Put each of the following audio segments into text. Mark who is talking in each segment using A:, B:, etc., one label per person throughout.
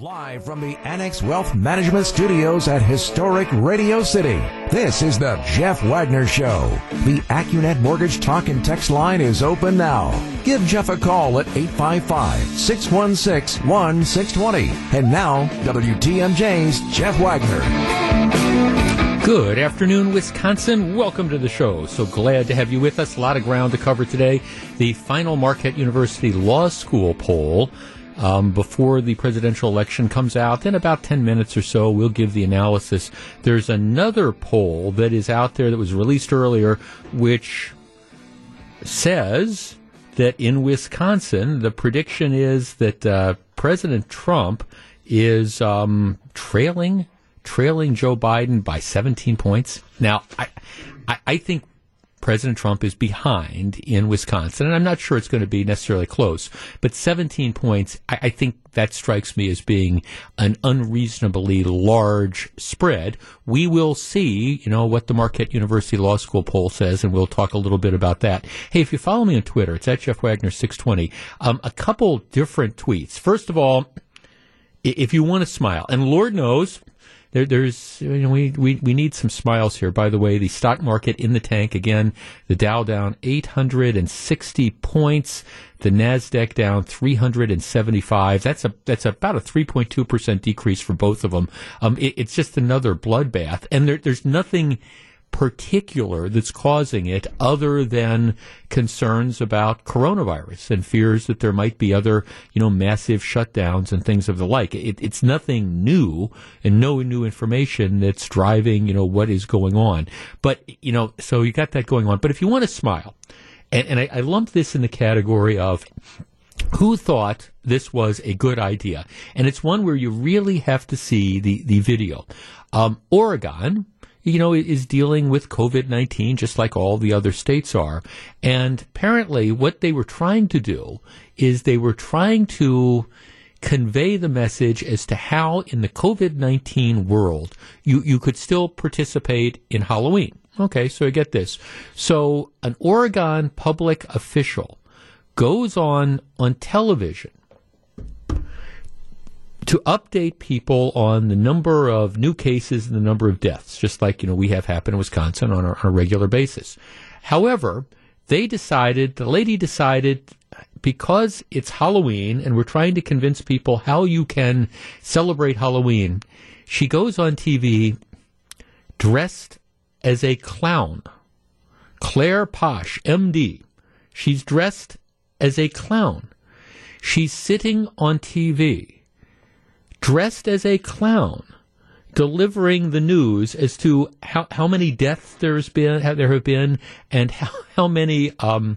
A: Live from the Annex Wealth Management Studios at historic Radio City, this is the Jeff Wagner Show. The AccuNet Mortgage Talk and Text line is open now. Give Jeff a call at 855-616-1620. And now, WTMJ's Jeff Wagner.
B: Good afternoon, Wisconsin. Welcome to the show. So glad to have you with us. A lot of ground to cover today. The final Marquette University Law School poll um, before the presidential election comes out. In about 10 minutes or so, we'll give the analysis. There's another poll that is out there that was released earlier, which says that in Wisconsin, the prediction is that uh, President Trump is um, trailing trailing Joe Biden by 17 points. Now, I, I, I think President Trump is behind in Wisconsin, and I'm not sure it's going to be necessarily close. But 17 points, I, I, think that strikes me as being an unreasonably large spread. We will see, you know, what the Marquette University Law School poll says, and we'll talk a little bit about that. Hey, if you follow me on Twitter, it's at Jeff Wagner 620. Um, a couple different tweets. First of all, if you want to smile, and Lord knows there, there's you know, we, we we need some smiles here. By the way, the stock market in the tank again. The Dow down 860 points. The Nasdaq down 375. That's a that's about a 3.2 percent decrease for both of them. Um, it, it's just another bloodbath, and there, there's nothing particular that's causing it other than concerns about coronavirus and fears that there might be other, you know, massive shutdowns and things of the like. It, it's nothing new and no new information that's driving, you know, what is going on. But, you know, so you got that going on. But if you want to smile, and, and I, I lump this in the category of who thought this was a good idea? And it's one where you really have to see the, the video. Um, Oregon, you know, is dealing with COVID 19 just like all the other states are. And apparently, what they were trying to do is they were trying to convey the message as to how in the COVID 19 world you, you could still participate in Halloween. Okay, so I get this. So, an Oregon public official goes on on television to update people on the number of new cases and the number of deaths, just like you know we have happen in Wisconsin on a, on a regular basis. However, they decided, the lady decided, because it's Halloween and we're trying to convince people how you can celebrate Halloween, she goes on TV dressed as a clown. Claire Posh, MD. She's dressed as a clown. She's sitting on TV dressed as a clown, delivering the news as to how, how many deaths there's been, there have been, and how, how many, um,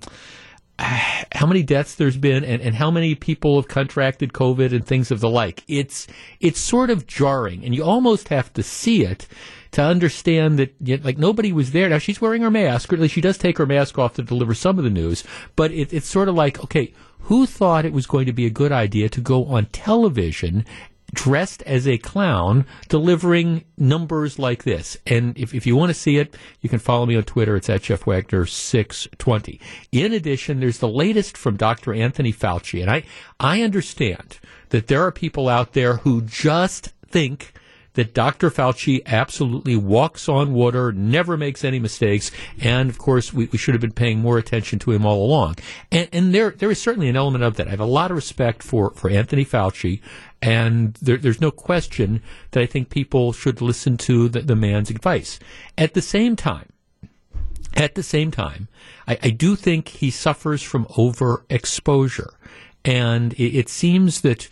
B: how many deaths there's been and, and how many people have contracted COVID and things of the like. It's, it's sort of jarring and you almost have to see it to understand that like nobody was there. Now she's wearing her mask, or at least she does take her mask off to deliver some of the news. But it, it's sort of like, okay, who thought it was going to be a good idea to go on television dressed as a clown delivering numbers like this. And if, if you want to see it, you can follow me on Twitter. It's at Jeff Wagner 620. In addition, there's the latest from Dr. Anthony Fauci. And I, I understand that there are people out there who just think that Dr. Fauci absolutely walks on water, never makes any mistakes, and of course we, we should have been paying more attention to him all along. And, and there there is certainly an element of that. I have a lot of respect for, for Anthony Fauci and there, there's no question that I think people should listen to the, the man's advice. At the same time, at the same time, I, I do think he suffers from overexposure. And it, it seems that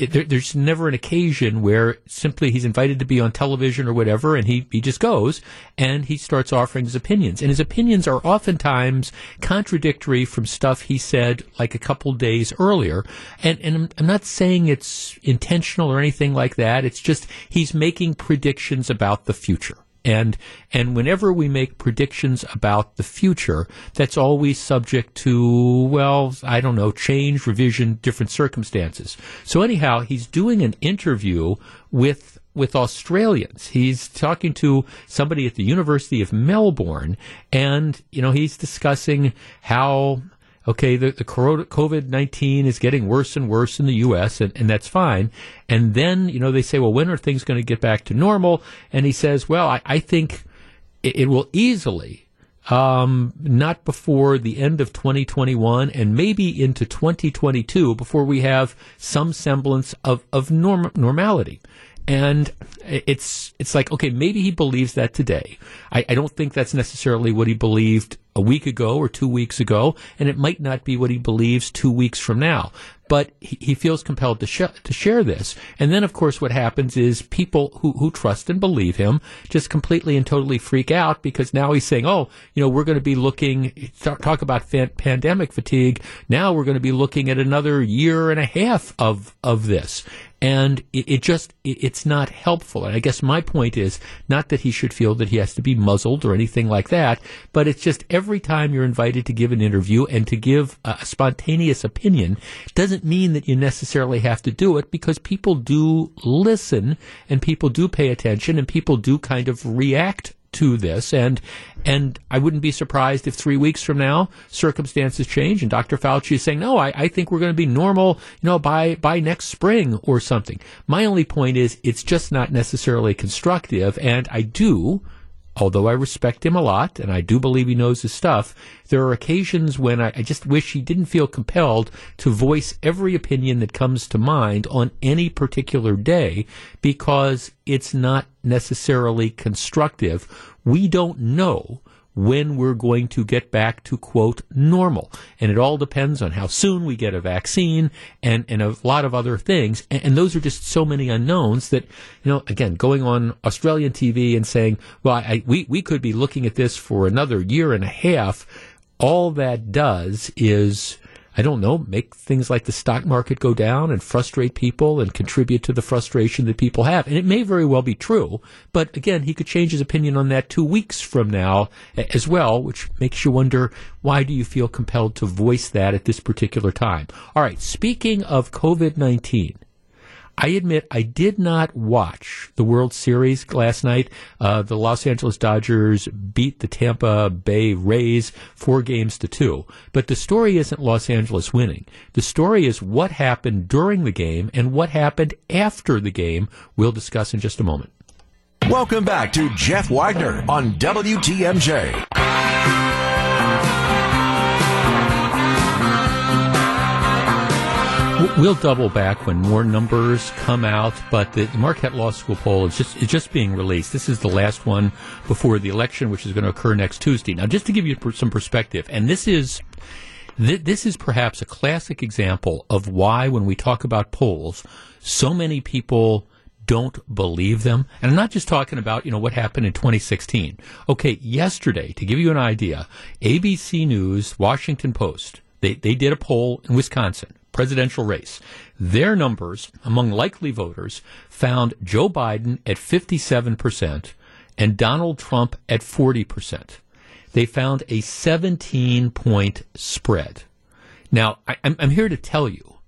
B: it, there, there's never an occasion where simply he's invited to be on television or whatever, and he, he just goes and he starts offering his opinions. And his opinions are oftentimes contradictory from stuff he said like a couple days earlier. And, and I'm, I'm not saying it's intentional or anything like that. It's just he's making predictions about the future. And and whenever we make predictions about the future, that's always subject to well, I don't know, change, revision, different circumstances. So anyhow, he's doing an interview with with Australians. He's talking to somebody at the University of Melbourne, and you know he's discussing how okay, the, the COVID 19 is getting worse and worse in the U.S., and, and that's fine. And then, you know, they say, well, when are things going to get back to normal? And he says, well, I, I think it, it will easily um, not before the end of 2021 and maybe into 2022 before we have some semblance of, of norm- normality. And it's it's like okay, maybe he believes that today. I, I don't think that's necessarily what he believed a week ago or two weeks ago, and it might not be what he believes two weeks from now. But he, he feels compelled to, sh- to share this. And then, of course, what happens is people who, who trust and believe him just completely and totally freak out because now he's saying, oh, you know, we're going to be looking, talk, about pandemic fatigue. Now we're going to be looking at another year and a half of, of this and it, it just it, it's not helpful. And I guess my point is not that he should feel that he has to be muzzled or anything like that, but it's just every time you're invited to give an interview and to give a spontaneous opinion doesn't mean that you necessarily have to do it because people do listen and people do pay attention and people do kind of react to this. And and I wouldn't be surprised if three weeks from now circumstances change and Dr. Fauci is saying, no, I, I think we're going to be normal, you know, by by next spring or something. My only point is it's just not necessarily constructive, and I do although I respect him a lot and I do believe he knows his stuff, there are occasions when I, I, just wish he didn't feel compelled to voice every opinion that comes to mind on any particular day because it's not necessarily constructive. We don't know when we're going to get back to quote normal. And it all depends on how soon we get a vaccine and, and a lot of other things. And, and those are just so many unknowns that, you know, again, going on Australian TV and saying, well, I, we, we could be looking at this for another year and a half. All that does is I don't know, make things like the stock market go down and frustrate people and contribute to the frustration that people have. And it may very well be true, but again, he could change his opinion on that two weeks from now as well, which makes you wonder why do you feel compelled to voice that at this particular time? All right, speaking of COVID 19, I admit I did not watch the World Series last night. Uh, the Los Angeles Dodgers beat the Tampa Bay Rays four games to two. But the story isn't Los Angeles winning. The story is what happened during the game and what happened after the game. We'll discuss in just a moment.
A: Welcome back to Jeff Wagner on WTMJ.
B: We'll double back when more numbers come out, but the Marquette Law School poll is just is just being released. This is the last one before the election, which is going to occur next Tuesday. Now, just to give you some perspective, and this is this is perhaps a classic example of why, when we talk about polls, so many people don't believe them. And I'm not just talking about, you know, what happened in 2016. Okay, yesterday, to give you an idea, ABC News, Washington Post, they, they did a poll in Wisconsin presidential race. Their numbers among likely voters found Joe Biden at 57% and Donald Trump at 40%. They found a 17 point spread. Now, I, am here to tell you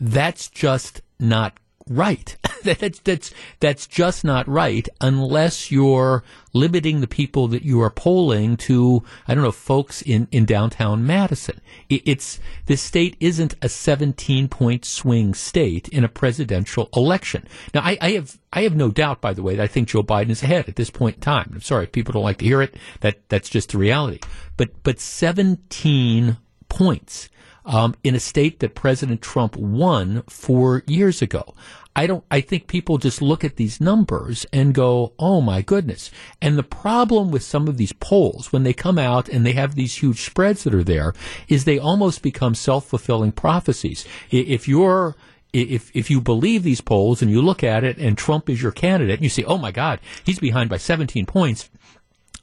B: that's just not right. that's that's that's just not right unless you're limiting the people that you are polling to I don't know folks in in downtown Madison. It, it's this state isn't a 17 point swing state in a presidential election. Now I, I have I have no doubt, by the way, that I think Joe Biden is ahead at this point in time. I'm sorry if people don't like to hear it. That that's just the reality. But but 17 points um, in a state that President Trump won four years ago. I don't, I think people just look at these numbers and go, oh my goodness. And the problem with some of these polls, when they come out and they have these huge spreads that are there, is they almost become self-fulfilling prophecies. If you're, if if you believe these polls and you look at it and Trump is your candidate and you say, oh my God, he's behind by 17 points,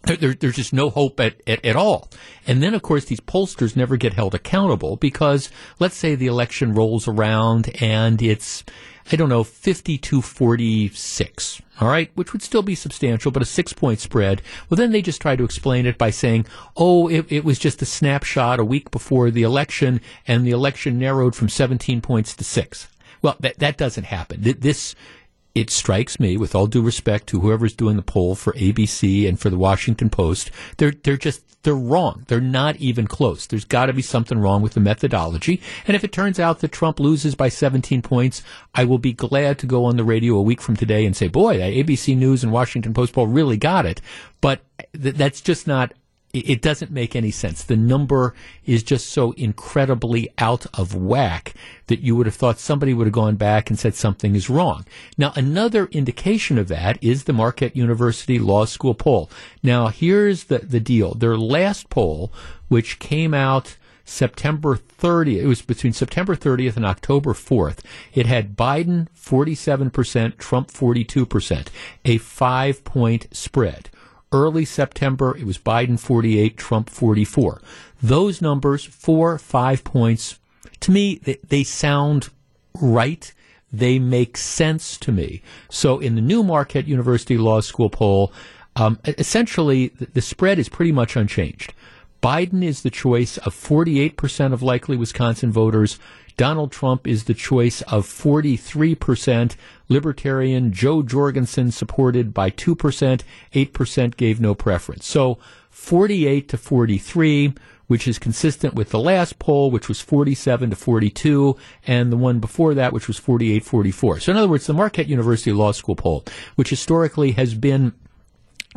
B: there, there's just no hope at, at, at, all. And then, of course, these pollsters never get held accountable because let's say the election rolls around and it's, I don't know, 5246, all right, which would still be substantial, but a six point spread. Well, then they just try to explain it by saying, oh, it, it was just a snapshot a week before the election and the election narrowed from 17 points to six. Well, that, that doesn't happen. This, it strikes me, with all due respect to whoever's doing the poll for ABC and for the Washington Post, they're they're just they're wrong. They're not even close. There's got to be something wrong with the methodology. And if it turns out that Trump loses by 17 points, I will be glad to go on the radio a week from today and say, boy, ABC News and Washington Post poll really got it. But th- that's just not it doesn't make any sense. The number is just so incredibly out of whack that you would have thought somebody would have gone back and said something is wrong. Now, another indication of that is the Marquette University Law School poll. Now, here's the, the deal. Their last poll, which came out September 30th, it was between September 30th and October 4th. It had Biden 47%, Trump 42%, a five point spread. Early September, it was Biden 48, Trump 44. Those numbers, four, five points, to me, they, they sound right. They make sense to me. So in the new Marquette University Law School poll, um, essentially the, the spread is pretty much unchanged. Biden is the choice of 48% of likely Wisconsin voters. Donald Trump is the choice of 43%. Libertarian Jo Jorgensen supported by 2%. 8% gave no preference. So 48 to 43, which is consistent with the last poll, which was 47 to 42, and the one before that, which was 48 44. So in other words, the Marquette University Law School poll, which historically has been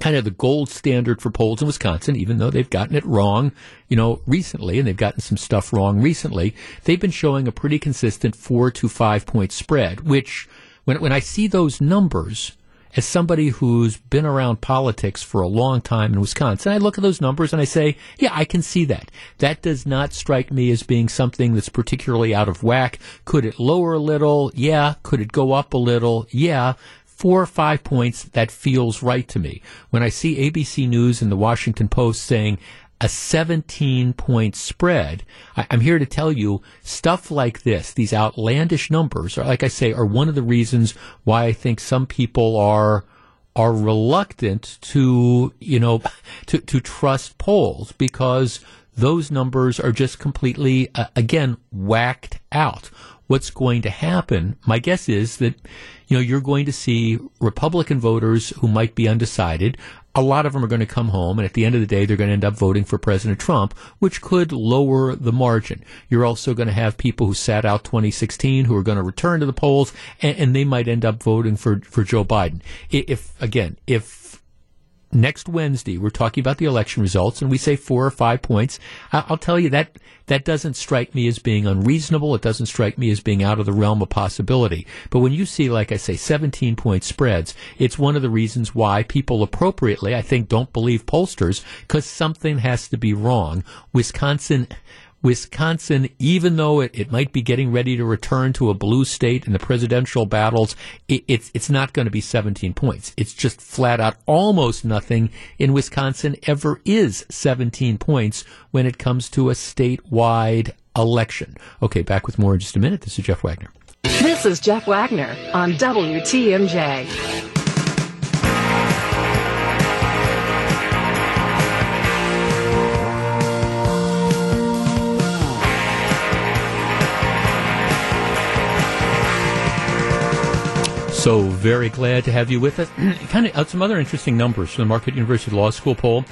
B: kind of the gold standard for polls in Wisconsin, even though they've gotten it wrong, you know, recently, and they've gotten some stuff wrong recently. They've been showing a pretty consistent four to five point spread, which when, when I see those numbers, as somebody who's been around politics for a long time in Wisconsin, I look at those numbers and I say, yeah, I can see that. That does not strike me as being something that's particularly out of whack. Could it lower a little? Yeah. Could it go up a little? Yeah four or five points that feels right to me. When I see ABC News and the Washington Post saying a 17 point spread, I, am here to tell you stuff like this, these outlandish numbers, are, like I say, are one of the reasons why I think some people are are reluctant to, you know, to, to trust polls because those numbers are just completely, uh, again, whacked out. What's going to happen, my guess is that you know, you're going to see Republican voters who might be undecided. A lot of them are going to come home, and at the end of the day, they're going to end up voting for President Trump, which could lower the margin. You're also going to have people who sat out 2016 who are going to return to the polls, and, and they might end up voting for, for Joe Biden. If, again, if next Wednesday we're talking about the election results and we say four or five points, I'll tell you that that doesn't strike me as being unreasonable. It doesn't strike me as being out of the realm of possibility. But when you see, like I say, 17 point spreads, it's one of the reasons why people appropriately, I think, don't believe pollsters because something has to be wrong. Wisconsin, Wisconsin, even though it, it might be getting ready to return to a blue state in the presidential battles, it, it's it's not going to be 17 points. It's just flat out almost nothing in Wisconsin ever is 17 points when it comes to a statewide election. Okay, back with more in just a minute. This is Jeff Wagner.
C: This is Jeff Wagner on WTMJ.
B: So very glad to have you with us. kind of uh, some other interesting numbers from the Marquette University Law School poll,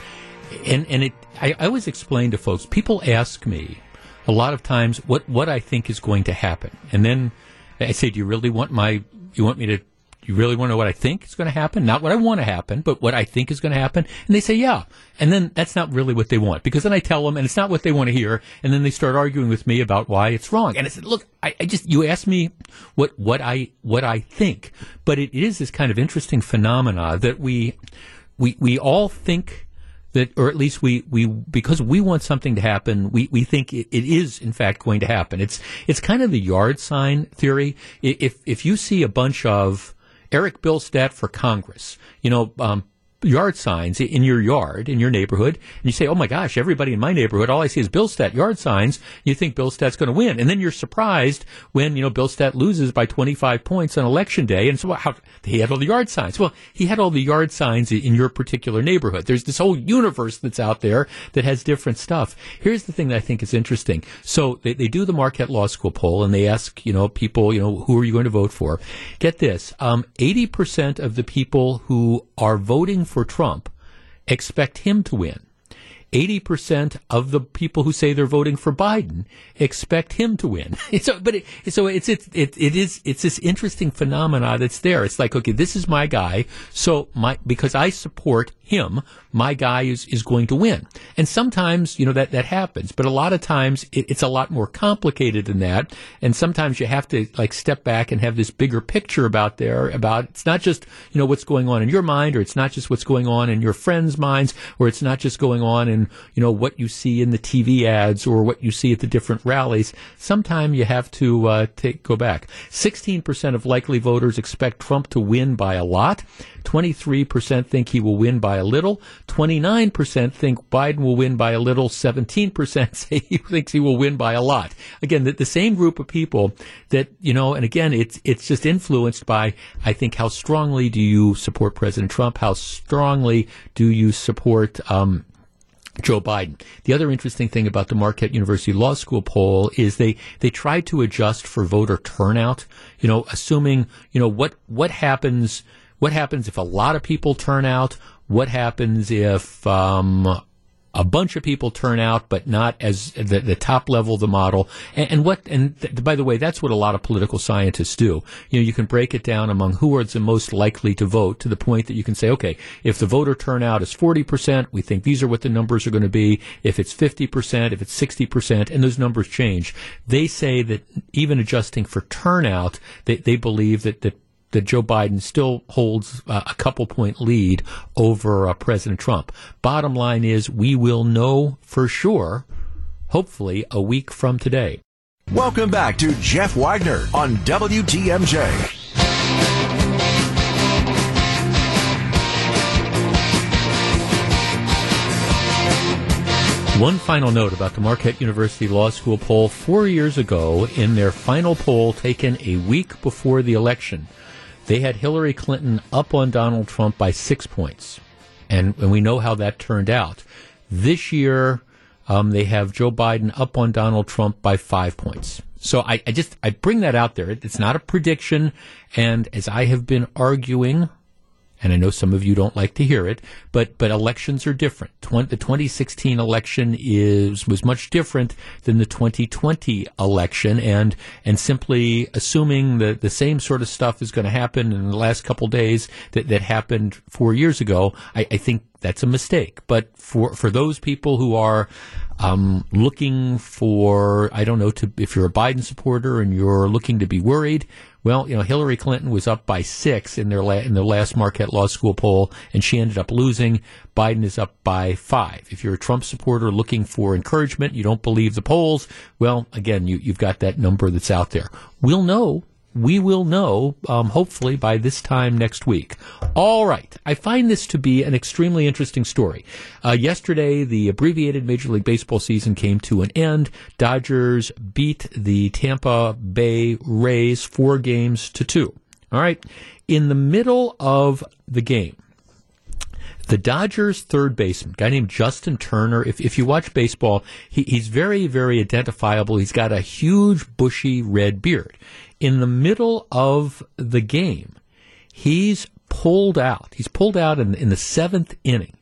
B: and and it I, I always explain to folks. People ask me a lot of times what what I think is going to happen, and then I say, "Do you really want my? You want me to you really want to know what I think is going to happen? Not what I want to happen, but what I think is going to happen. And they say, yeah. And then that's not really what they want because then I tell them and it's not what they want to hear. And then they start arguing with me about why it's wrong. And I said, look, I, I just, you asked me what, what I, what I think, but it is this kind of interesting phenomena that we, we, we all think that, or at least we, we, because we want something to happen, we, we think it, it is in fact going to happen. It's, it's kind of the yard sign theory. If, if you see a bunch of, Eric Bilstead for Congress. You know, um, yard signs in your yard, in your neighborhood, and you say, oh my gosh, everybody in my neighborhood, all I see is Billstat yard signs, you think Billstat's going to win. And then you're surprised when, you know, Billstat loses by 25 points on election day. And so how, he had all the yard signs. Well, he had all the yard signs in your particular neighborhood. There's this whole universe that's out there that has different stuff. Here's the thing that I think is interesting. So they, they do the Marquette Law School poll and they ask, you know, people, you know, who are you going to vote for? Get this. Um, 80% of the people who are voting for Trump expect him to win. 80% of the people who say they're voting for Biden expect him to win. so, but it, so it's, it, it, it is, it's this interesting phenomena that's there. It's like, okay, this is my guy. So my, because I support him, my guy is, is going to win. And sometimes, you know, that, that happens, but a lot of times it, it's a lot more complicated than that. And sometimes you have to like step back and have this bigger picture about there, about it's not just, you know, what's going on in your mind, or it's not just what's going on in your friends' minds, or it's not just going on in, you know, what you see in the TV ads or what you see at the different rallies. Sometimes you have to, uh, take, go back. 16% of likely voters expect Trump to win by a lot. 23% think he will win by a little. 29% think Biden will win by a little. 17% say he thinks he will win by a lot. Again, the, the same group of people that, you know, and again, it's, it's just influenced by, I think, how strongly do you support President Trump? How strongly do you support, um, Joe Biden. The other interesting thing about the Marquette University Law School poll is they, they tried to adjust for voter turnout, you know, assuming, you know, what, what happens, what happens if a lot of people turn out? What happens if um, a bunch of people turn out, but not as the, the top level of the model. And, and what, and th- by the way, that's what a lot of political scientists do. You know, you can break it down among who are the most likely to vote to the point that you can say, okay, if the voter turnout is 40%, we think these are what the numbers are going to be. If it's 50%, if it's 60%, and those numbers change. They say that even adjusting for turnout, they, they believe that, that that Joe Biden still holds uh, a couple point lead over uh, President Trump. Bottom line is, we will know for sure, hopefully, a week from today.
A: Welcome back to Jeff Wagner on WTMJ.
B: One final note about the Marquette University Law School poll four years ago, in their final poll taken a week before the election, they had Hillary Clinton up on Donald Trump by six points. And, and we know how that turned out. This year, um, they have Joe Biden up on Donald Trump by five points. So I, I just I bring that out there. It's not a prediction, and as I have been arguing and I know some of you don't like to hear it, but but elections are different. the 2016 election is was much different than the 2020 election, and and simply assuming that the same sort of stuff is going to happen in the last couple days that that happened four years ago, I, I think that's a mistake. But for for those people who are um, looking for, I don't know, to, if you're a Biden supporter and you're looking to be worried, well, you know, Hillary Clinton was up by six in their la- in the last Marquette Law School poll, and she ended up losing. Biden is up by five. If you're a Trump supporter looking for encouragement, you don't believe the polls. Well, again, you, you've got that number that's out there. We'll know we will know, um, hopefully, by this time next week. All right. I find this to be an extremely interesting story. Uh, yesterday, the abbreviated Major League Baseball season came to an end. Dodgers beat the Tampa Bay Rays four games to two. All right. In the middle of the game, the Dodgers third baseman, guy named Justin Turner. If, if you watch baseball, he, he's very, very identifiable. He's got a huge, bushy red beard in the middle of the game, he's pulled out. He's pulled out in, in the seventh inning.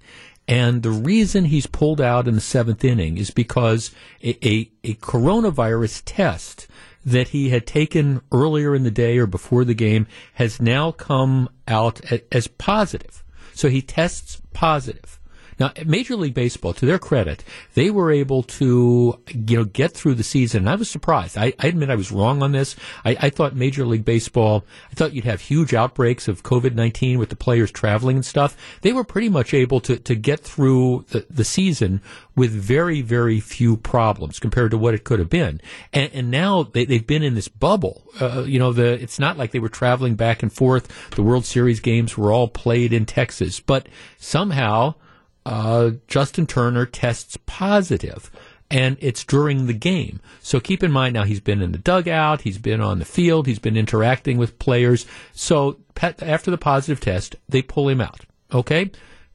B: And the reason he's pulled out in the seventh inning is because a, a, a, coronavirus test that he had taken earlier in the day or before the game has now come out as positive. So he tests positive. Now, Major League Baseball, to their credit, they were able to, you know, get through the season. And I was surprised. I, I admit I was wrong on this. I, I thought Major League Baseball, I thought you'd have huge outbreaks of COVID-19 with the players traveling and stuff. They were pretty much able to, to get through the, the season with very, very few problems compared to what it could have been. And, and now they, have been in this bubble. Uh, you know, the, it's not like they were traveling back and forth. The World Series games were all played in Texas, but somehow, uh, Justin Turner tests positive and it's during the game. So keep in mind now he's been in the dugout, he's been on the field, he's been interacting with players. So after the positive test, they pull him out. Okay?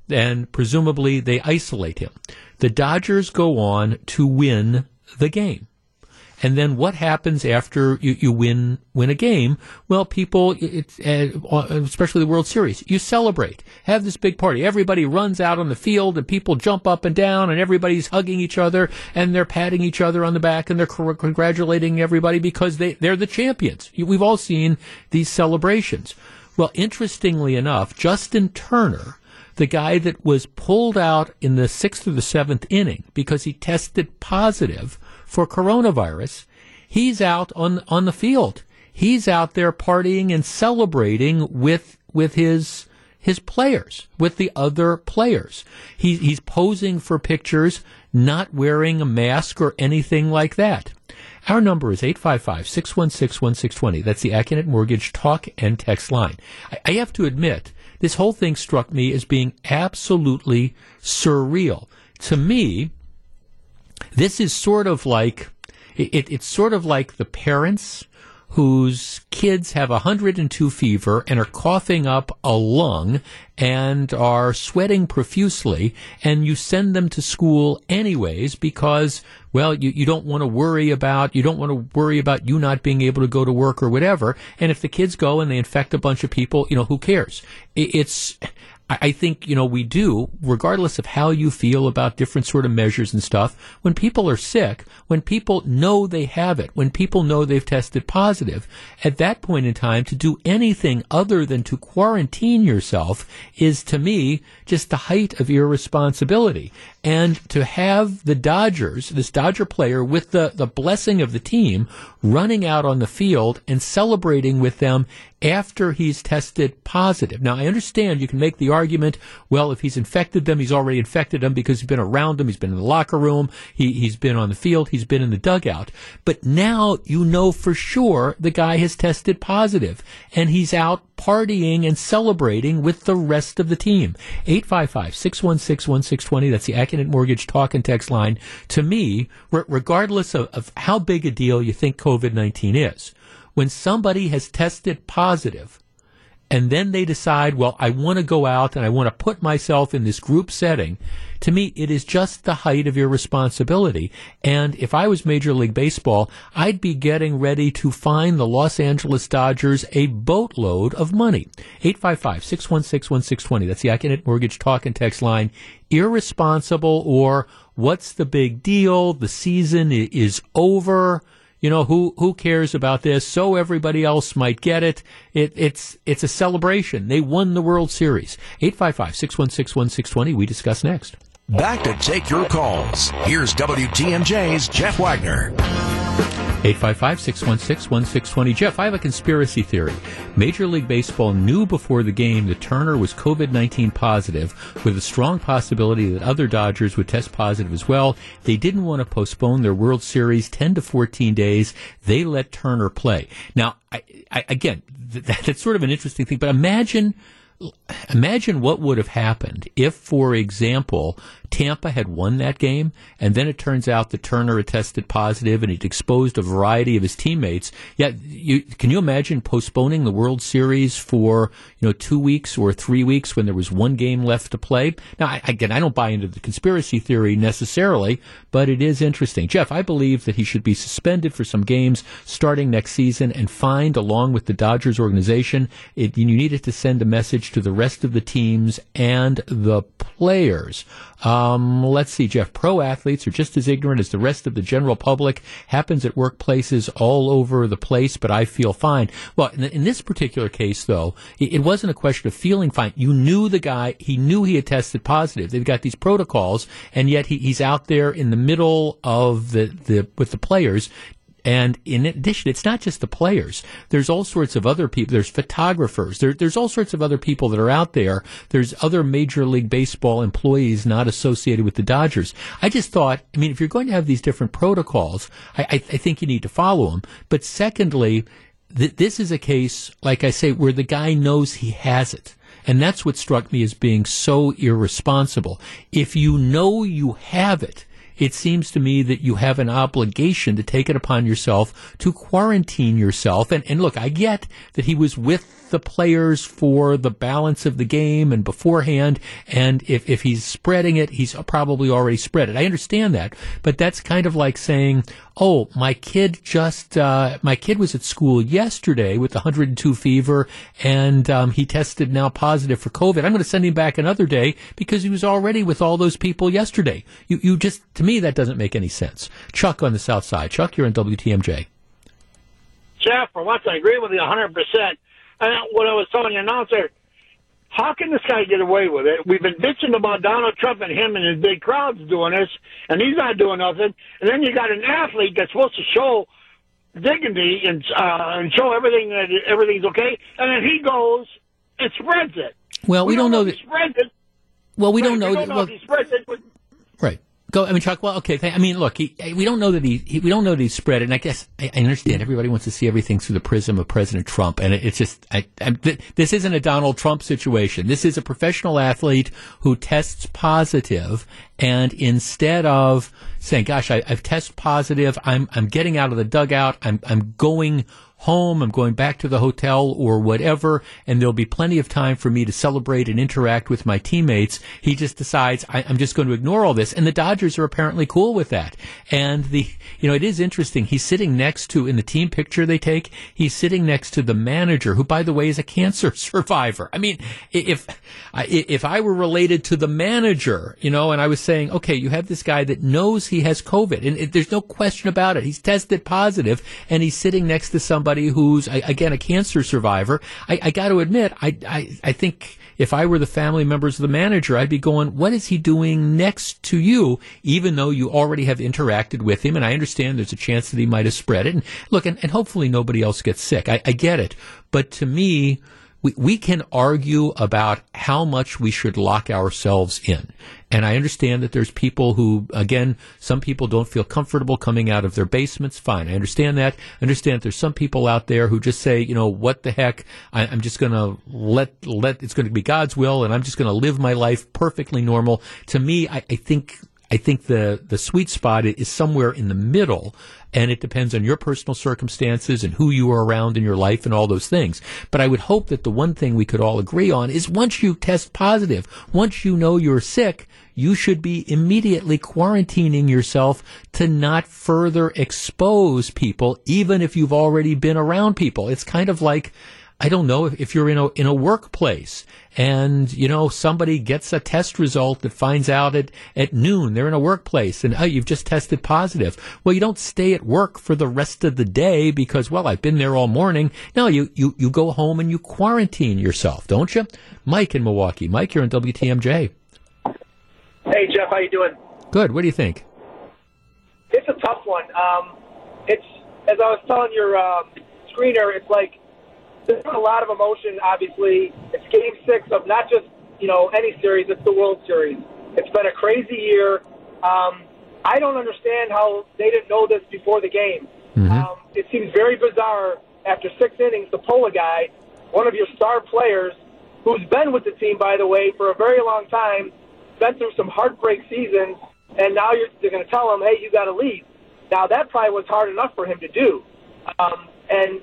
B: And presumably they isolate him. The Dodgers go on to win the game. And then what happens after you, you win win a game? Well, people, uh, especially the World Series, you celebrate, have this big party. Everybody runs out on the field, and people jump up and down, and everybody's hugging each other, and they're patting each other on the back, and they're congratulating everybody because they they're the champions. We've all seen these celebrations. Well, interestingly enough, Justin Turner the guy that was pulled out in the sixth or the seventh inning because he tested positive for coronavirus, he's out on on the field. He's out there partying and celebrating with with his his players, with the other players. He, he's posing for pictures, not wearing a mask or anything like that. Our number is 855 616 1620. That's the Accunet Mortgage talk and text line. I, I have to admit, this whole thing struck me as being absolutely surreal. To me, this is sort of like it, it's sort of like the parents whose kids have 102 fever and are coughing up a lung and are sweating profusely and you send them to school anyways because well you, you don't want to worry about you don't want to worry about you not being able to go to work or whatever. And if the kids go and they infect a bunch of people you know who cares? It, it's I think, you know, we do, regardless of how you feel about different sort of measures and stuff, when people are sick, when people know they have it, when people know they've tested positive, at that point in time, to do anything other than to quarantine yourself is, to me, just the height of irresponsibility. And to have the Dodgers, this Dodger player, with the, the blessing of the team, running out on the field and celebrating with them after he's tested positive. Now, I understand you can make the argument, well, if he's infected them, he's already infected them because he's been around them, he's been in the locker room, he, he's been on the field, he's been in the dugout. But now you know for sure the guy has tested positive and he's out partying and celebrating with the rest of the team. 855-616-1620, that's the Accunet Mortgage talk and text line. To me, regardless of, of how big a deal you think COVID-19 is, when somebody has tested positive and then they decide, well, I want to go out and I want to put myself in this group setting, to me, it is just the height of irresponsibility. And if I was Major League Baseball, I'd be getting ready to fine the Los Angeles Dodgers a boatload of money. 855-616-1620. That's the Accunet Mortgage talk and text line. Irresponsible or what's the big deal? The season is over you know who who cares about this? So everybody else might get it, it it's it's a celebration. They won the world series. 855-616-1620 we discuss next.
A: Back to take your calls. Here's wtmj's jeff wagner
B: 855-616-1620. Jeff, I have a conspiracy theory. Major League Baseball knew before the game that Turner was COVID-19 positive with a strong possibility that other Dodgers would test positive as well. They didn't want to postpone their World Series 10 to 14 days. They let Turner play. Now, I, I, again, that's sort of an interesting thing, but imagine imagine what would have happened if, for example, Tampa had won that game, and then it turns out that Turner had tested positive and he'd exposed a variety of his teammates. Yeah, you, can you imagine postponing the World Series for you know two weeks or three weeks when there was one game left to play? Now, I, again, I don't buy into the conspiracy theory necessarily, but it is interesting. Jeff, I believe that he should be suspended for some games starting next season and fined along with the Dodgers organization. It, you needed to send a message to the rest of the teams and the players. Uh, Um, let's see, Jeff. Pro athletes are just as ignorant as the rest of the general public. Happens at workplaces all over the place, but I feel fine. Well, in, in this particular case, though, it, it, wasn't a question of feeling fine. You knew the guy. He knew he had tested positive. They've got these protocols, and yet he, he's out there in the middle of the, the with the players and in addition, it's not just the players. There's all sorts of other people. There's photographers. There, there's all sorts of other people that are out there. There's other Major League Baseball employees not associated with the Dodgers. I just thought, I mean, if you're going to have these different protocols, I, I, I think you need to follow them. But secondly, th- this is a case, like I say, where the guy knows he has it. And that's what struck me as being so irresponsible. If you know you have it, it seems to me that you have an obligation to take it upon yourself to quarantine yourself. And, and look, I get that he was with the players for the balance of the game and beforehand. And if, if he's spreading it, he's probably already spread it. I understand that, but that's kind of like saying, oh, my kid just, uh, my kid was at school yesterday with 102 fever and, um, he tested now positive for COVID. I'm going to send him back another day because he was already with all those people yesterday. You, you just, to me, that doesn't make any sense. Chuck on the South Side. Chuck, you're in WTMJ.
D: Jeff, for once, I agree with you 100%. And what I was telling the announcer, how can this guy get away with it? We've been bitching about Donald Trump and him and his big crowds doing this, and he's not doing nothing. And then you got an athlete that's supposed to show dignity and uh, and show everything that everything's okay, and then he goes and spreads it.
B: Well, we, we don't, don't, know, that.
D: Spreads it.
B: Well, we don't know.
D: We don't
B: that,
D: know well, if he spreads it. But,
B: right. Go. I mean, Chuck. Well, okay. I mean, look. He, we don't know that he, he, We don't know that he's spread it. And I guess I, I, understand everybody wants to see everything through the prism of President Trump, and it, it's just. I, th- this isn't a Donald Trump situation. This is a professional athlete who tests positive, and instead of saying, "Gosh, I, have tested positive. I'm I'm getting out of the dugout. I'm I'm going home, I'm going back to the hotel or whatever, and there'll be plenty of time for me to celebrate and interact with my teammates. He just decides I, am just going to ignore all this. And the Dodgers are apparently cool with that. And the, you know, it is interesting. He's sitting next to, in the team picture they take, he's sitting next to the manager, who, by the way, is a cancer survivor. I mean, if, if I were related to the manager, you know, and I was saying, okay, you have this guy that knows he has COVID, and it, there's no question about it. He's tested positive, and he's sitting next to somebody somebody who's again a cancer survivor, I, I got to admit, I, I I think if I were the family members of the manager, I'd be going, what is he doing next to you? Even though you already have interacted with him, and I understand there's a chance that he might have spread it. And look, and, and hopefully nobody else gets sick. I, I get it, but to me we, we can argue about how much we should lock ourselves in. And I understand that there's people who, again, some people don't feel comfortable coming out of their basements. Fine. I understand that. I understand that there's some people out there who just say, you know, what the heck? I, am just going to let, let, it's going to be God's will and I'm just going to live my life perfectly normal. To me, I, I think I think the, the sweet spot is somewhere in the middle, and it depends on your personal circumstances and who you are around in your life and all those things. But I would hope that the one thing we could all agree on is once you test positive, once you know you're sick, you should be immediately quarantining yourself to not further expose people, even if you've already been around people. It's kind of like, I don't know if, if you're in a in a workplace and you know somebody gets a test result that finds out at at noon they're in a workplace and oh you've just tested positive. Well, you don't stay at work for the rest of the day because well I've been there all morning. No, you you you go home and you quarantine yourself, don't you? Mike in Milwaukee. Mike, you're in WTMJ.
E: Hey Jeff, how you doing?
B: Good. What do you think?
E: It's a tough one. Um, it's as I was telling your um, screener, it's like there's been a lot of emotion. Obviously, it's Game Six of not just you know any series; it's the World Series. It's been a crazy year. Um, I don't understand how they didn't know this before the game. Mm-hmm. Um, it seems very bizarre after six innings to pull a guy, one of your star players, who's been with the team, by the way, for a very long time, been through some heartbreak seasons, and now you're, you're going to tell him, hey, you got to leave. Now, that probably was hard enough for him to do. Um, and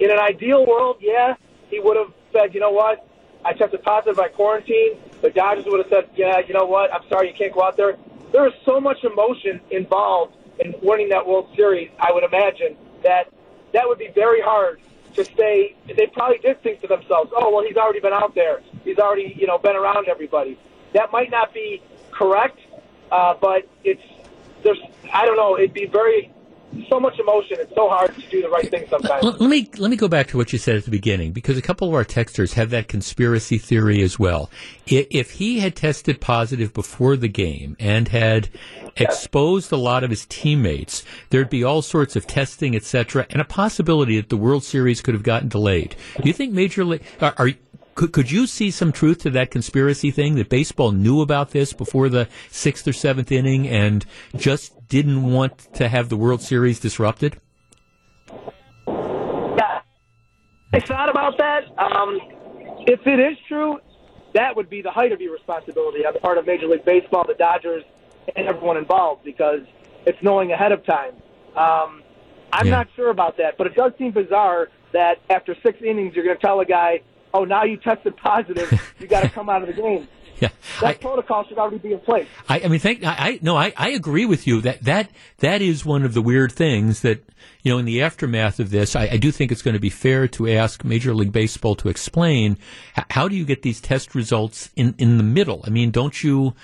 E: in an ideal world, yeah, he would have said, you know what, I tested positive by quarantine. The Dodgers would have said, yeah, you know what, I'm sorry you can't go out there. There is so much emotion involved in winning that World Series, I would imagine, that that would be very hard to say. They probably did think to themselves, oh, well, he's already been out there. he's already you know been around everybody. That might not be correct, uh, but it's there's I don't know. It'd be very so much emotion. It's so hard to do the right thing sometimes.
B: Let, me let me go back to what you said at the beginning because a couple of our texters have that conspiracy theory as well. If, if he had tested positive before the game and had exposed a lot of his teammates, there'd be all sorts of testing, etc., and a possibility that the World Series could have gotten delayed. Do you think Major League are, are could, could you see some truth to that conspiracy thing that baseball knew about this before the sixth or seventh inning and just didn't want to have the World Series disrupted?
E: Yeah, I thought about that. Um, if it is true, that would be the height of irresponsibility on the part of Major League Baseball, the Dodgers, and everyone involved because it's knowing ahead of time. Um, I'm
B: Yeah.
E: not sure about that, but it does seem bizarre that after six innings, you're going to tell a guy, "Oh, now you tested positive. you got to come out of the game."
B: Yeah,
E: That
B: I,
E: protocol should already be in place.
B: I, I mean, thank. I, I no, I, I agree with you that that that is one of the weird things that you know in the aftermath of this. I, I do think it's going to be fair to ask Major League Baseball to explain h- how do you get these test results in in the middle. I mean, don't you?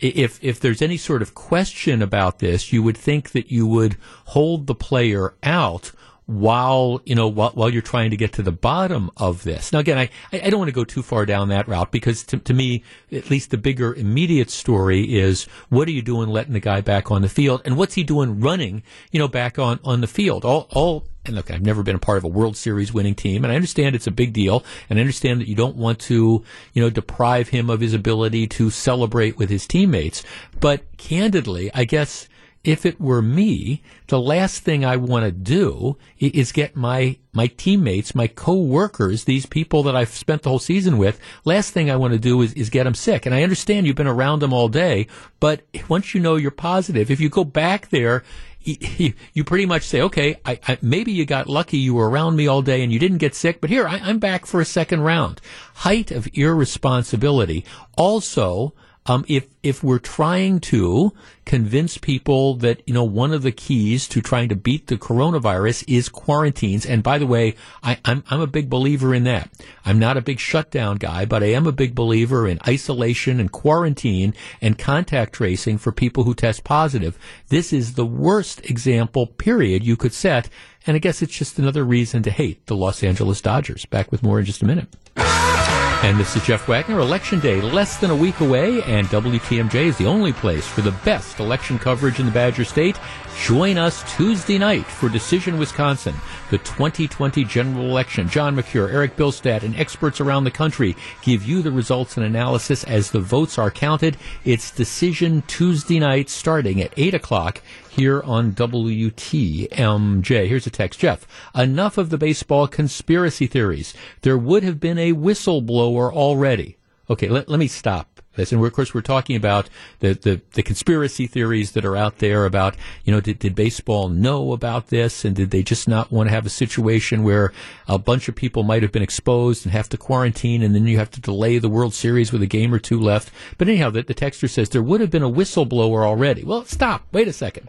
B: If if there's any sort of question about this, you would think that you would hold the player out while you know while, while you're trying to get to the bottom of this. Now, again, I, I don't want to go too far down that route because to, to me, at least the bigger immediate story is what are you doing letting the guy back on the field, and what's he doing running, you know, back on on the field. All all. And look, I've never been a part of a World Series winning team, and I understand it's a big deal, and I understand that you don't want to, you know, deprive him of his ability to celebrate with his teammates. But candidly, I guess if it were me, the last thing I want to do is get my my teammates, my co-workers, these people that I've spent the whole season with. Last thing I want to do is, is get them sick. And I understand you've been around them all day, but once you know you're positive, if you go back there. You, you pretty much say, okay, I, I, maybe you got lucky. You were around me all day and you didn't get sick, but here I, I'm back for a second round. Height of irresponsibility. Also, um, if if we're trying to convince people that you know one of the keys to trying to beat the coronavirus is quarantines, and by the way, I, I'm I'm a big believer in that. I'm not a big shutdown guy, but I am a big believer in isolation and quarantine and contact tracing for people who test positive. This is the worst example, period, you could set, and I guess it's just another reason to hate the Los Angeles Dodgers. Back with more in just a minute. And this is Jeff Wagner. Election Day less than a week away, and WTMJ is the only place for the best election coverage in the Badger State. Join us Tuesday night for Decision Wisconsin, the 2020 general election. John McCure, Eric Bilstad, and experts around the country give you the results and analysis as the votes are counted. It's Decision Tuesday night starting at 8 o'clock here on WTMJ. Here's a text. Jeff, enough of the baseball conspiracy theories. There would have been a whistleblower already. Okay, let, let me stop this. And of course, we're talking about the, the, the conspiracy theories that are out there about, you know, did, did baseball know about this? And did they just not want to have a situation where a bunch of people might have been exposed and have to quarantine and then you have to delay the World Series with a game or two left? But anyhow, the, the texter says there would have been a whistleblower already. Well, stop. Wait a second.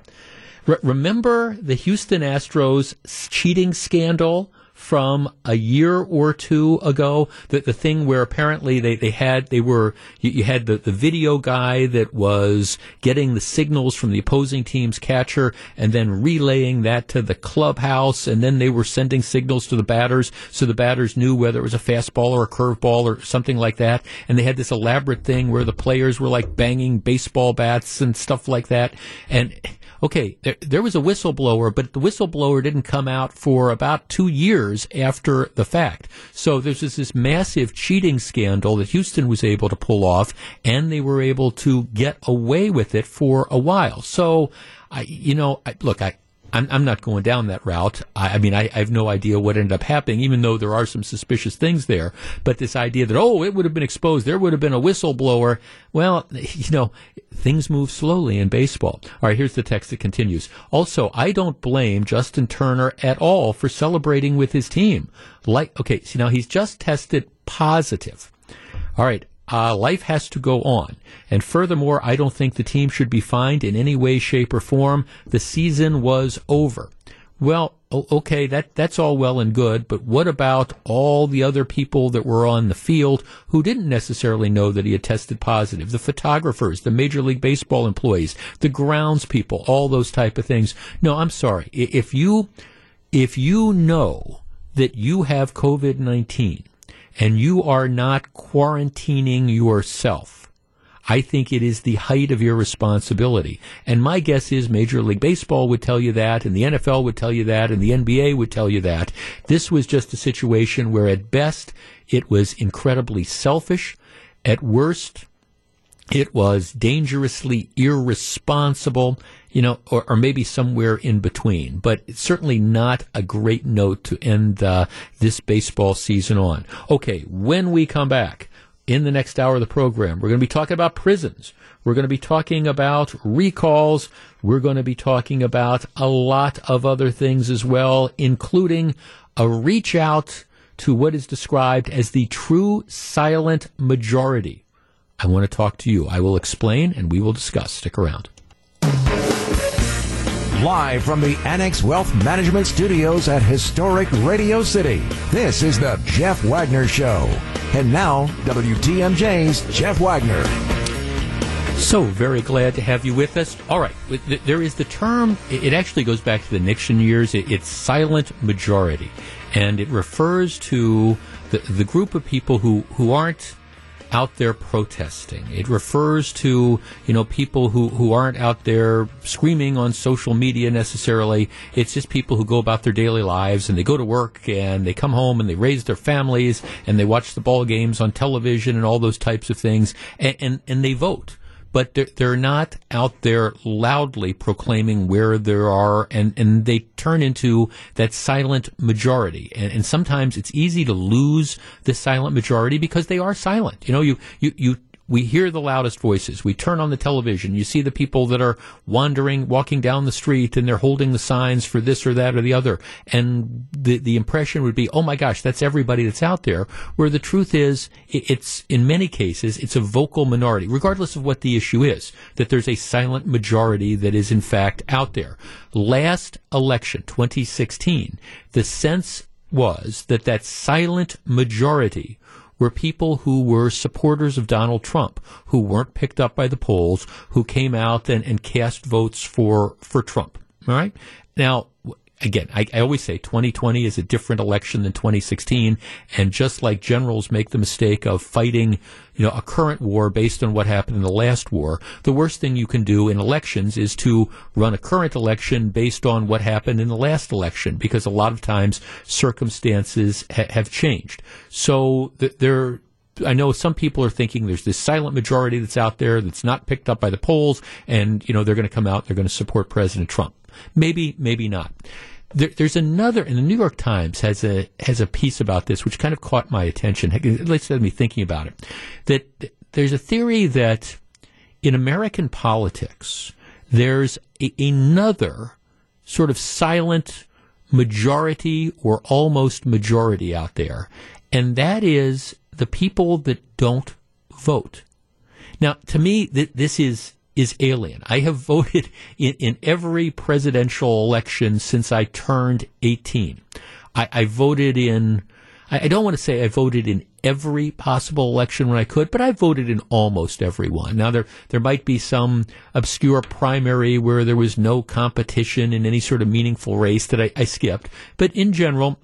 B: Re- remember the Houston Astros cheating scandal from a year or two ago? The, the thing where apparently they, they had, they were, you, you had the, the video guy that was getting the signals from the opposing team's catcher and then relaying that to the clubhouse. And then they were sending signals to the batters so the batters knew whether it was a fastball or a curveball or something like that. And they had this elaborate thing where the players were like banging baseball bats and stuff like that. And okay, there, there was a whistleblower, but the whistleblower didn't come out for about two years after the fact. So there's this, this massive cheating scandal that Houston was able to pull off, and they were able to get away with it for a while. So, I, you know, I, look, I, I'm, I'm not going down that route. I, I mean, I, I have no idea what ended up happening, even though there are some suspicious things there. But this idea that, oh, it would have been exposed, there would have been a whistleblower. Well, you know, things move slowly in baseball. All right, here's the text that continues. Also, I don't blame Justin Turner at all for celebrating with his team. Like, okay, see, now he's just tested positive. All right. Uh, life has to go on. And furthermore, I don't think the team should be fined in any way, shape, or form. The season was over. Well, okay, that that's all well and good, but what about all the other people that were on the field who didn't necessarily know that he had tested positive? The photographers, the Major League Baseball employees, the grounds people, all those type of things. No, I'm sorry. If you if you know that you have COVID-19 and you are not quarantining yourself, I think it is the height of your responsibility. And my guess is Major League Baseball would tell you that, and the NFL would tell you that, and the NBA would tell you that. This was just a situation where at best it was incredibly selfish. At worst, it was dangerously irresponsible, you know, or, or, maybe somewhere in between. But it's certainly not a great note to end uh, this baseball season on. Okay, when we come back, in the next hour of the program. We're going to be talking about prisons. We're going to be talking about recalls. We're going to be talking about a lot of other things as well, including a reach out to what is described as the true silent majority. I want to talk to you. I will explain and we will discuss. Stick around.
A: Live from the Annex Wealth Management Studios at historic Radio City, this is the Jeff Wagner Show. And now, WTMJ's Jeff Wagner.
B: So very glad to have you with us. All right, there is the term, it actually goes back to the Nixon years, it's silent majority. And it refers to the, the group of people who, who aren't out there protesting. It refers to, you know, people who, who aren't out there screaming on social media necessarily. It's just people who go about their daily lives and they go to work and they come home and they raise their families and they watch the ball games on television and all those types of things and, and, and they vote but they're, they're not out there loudly proclaiming where there are, and, and they turn into that silent majority. And, and sometimes it's easy to lose the silent majority because they are silent. You know, you, you, you we hear the loudest voices. We turn on the television. You see the people that are wandering, walking down the street, and they're holding the signs for this or that or the other. And the the impression would be, oh my gosh, that's everybody that's out there. Where the truth is, it's in many cases it's a vocal minority, regardless of what the issue is. That there's a silent majority that is in fact out there. Last election, 2016, the sense was that that silent majority were people who were supporters of Donald Trump, who weren't picked up by the polls, who came out and, and cast votes for, for Trump. All right. Now, again, I, I, always say 2020 is a different election than 2016. And just like generals make the mistake of fighting, you know, a current war based on what happened in the last war, the worst thing you can do in elections is to run a current election based on what happened in the last election, because a lot of times circumstances ha- have changed. So th- there, I know some people are thinking there's this silent majority that's out there that's not picked up by the polls, and you know they're going to come out, they're going to support President Trump. Maybe, maybe not. There, there's another, and the New York Times has a has a piece about this, which kind of caught my attention. At least had me thinking about it. That there's a theory that in American politics, there's a, another sort of silent majority or almost majority out there, and that is the people that don't vote. Now, to me, th- this is is alien. I have voted in, in every presidential election since I turned 18. I, I voted in, I, I don't want to say I voted in every possible election when I could, but I voted in almost every one. Now there there might be some obscure primary where there was no competition in any sort of meaningful race that I, I skipped, but in general,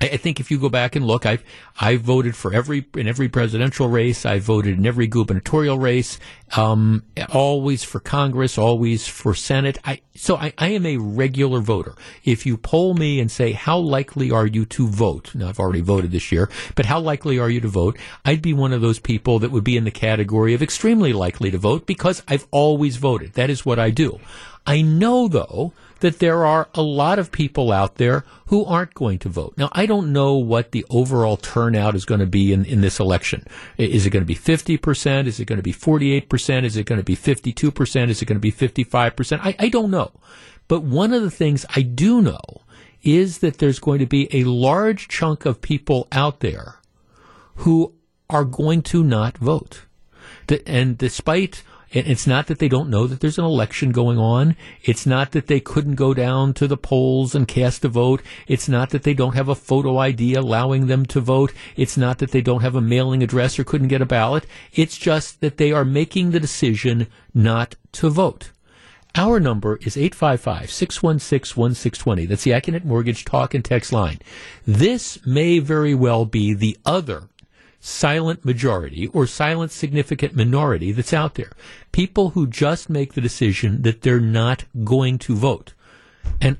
B: I think if you go back and look, I've I've voted for every in every presidential race. I've voted in every gubernatorial race. Um, always for Congress, always for Senate. I so I, I am a regular voter. If you poll me and say how likely are you to vote, now I've already voted this year, but how likely are you to vote? I'd be one of those people that would be in the category of extremely likely to vote because I've always voted. That is what I do. I know though that there are a lot of people out there who aren't going to vote. Now, I don't know what the overall turnout is going to be in, in this election. Is it going to be 50%? Is it going to be 48%? Is it going to be 52%? Is it going to be 55%? I, I don't know. But one of the things I do know is that there's going to be a large chunk of people out there who are going to not vote. And despite It's not that they don't know that there's an election going on. It's not that they couldn't go down to the polls and cast a vote. It's not that they don't have a photo ID allowing them to vote. It's not that they don't have a mailing address or couldn't get a ballot. It's just that they are making the decision not to vote. Our number is 855-616-1620. That's the Accunet Mortgage talk and text line. This may very well be the other silent majority or silent significant minority that's out there. People who just make the decision that they're not going to vote. And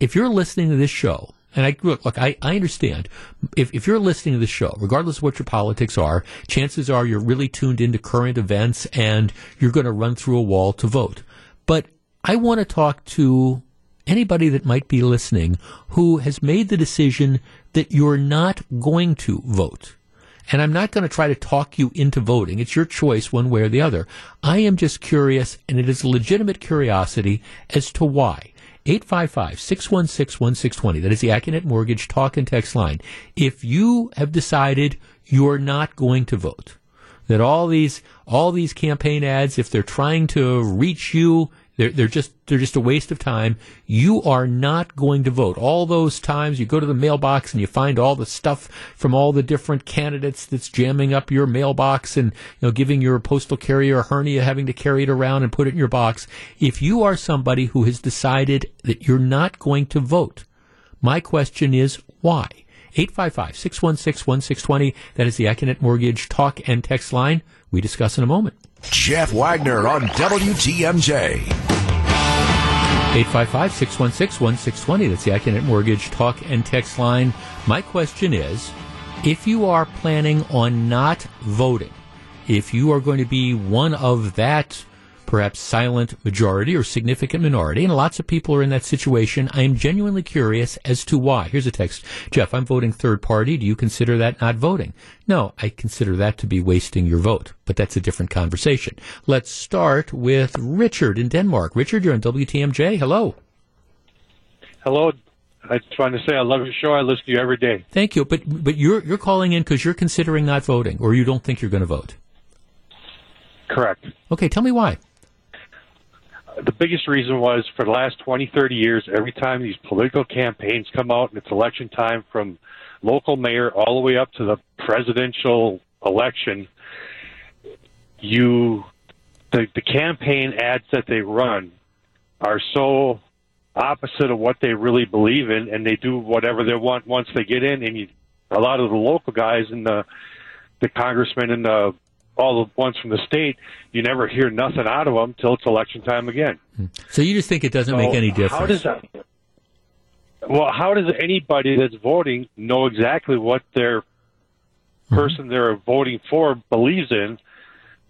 B: if you're listening to this show, and I look, look I, I understand. If, if you're listening to this show, regardless of what your politics are, chances are you're really tuned into current events and you're going to run through a wall to vote. But I want to talk to anybody that might be listening who has made the decision that you're not going to vote. And I'm not going to try to talk you into voting. It's your choice one way or the other. I am just curious, and it is legitimate curiosity as to why. 855-616-1620. That is the Accunet Mortgage talk and text line. If you have decided you're not going to vote, that all these all these campaign ads, if they're trying to reach you they're, they're just they're just a waste of time. You are not going to vote. All those times you go to the mailbox and you find all the stuff from all the different candidates that's jamming up your mailbox and you know giving your postal carrier a hernia having to carry it around and put it in your box. If you are somebody who has decided that you're not going to vote, my question is why? 855-616-1620. That is the Accunet Mortgage talk and text line. We discuss in a moment.
A: Jeff Wagner on WTMJ.
B: 855-616-1620. That's the Accunet Mortgage talk and text line. My question is, if you are planning on not voting, if you are going to be one of that perhaps silent majority or significant minority, and lots of people are in that situation. I am genuinely curious as to why. Here's a text. Jeff, I'm voting third party. Do you consider that not voting? No, I consider that to be wasting your vote, but that's a different conversation. Let's start with Richard in Denmark. Richard, you're on WTMJ. Hello.
F: Hello. I just wanted to say I love your show. I listen to you every day.
B: Thank you. But but you're you're calling in because you're considering not voting, or you don't think you're going to vote.
F: Correct.
B: Okay, tell me why
F: the biggest reason was for the last 20, 30 years, every time these political campaigns come out and it's election time from local mayor all the way up to the presidential election, you, the, the campaign ads that they run are so opposite of what they really believe in and they do whatever they want once they get in and you, a lot of the local guys and the, the congressmen and the all the ones from the state, you never hear nothing out of them till it's election time again.
B: So you just think it doesn't so make any difference?
F: How does that? Well, how does anybody that's voting know exactly what their mm-hmm. person they're voting for believes in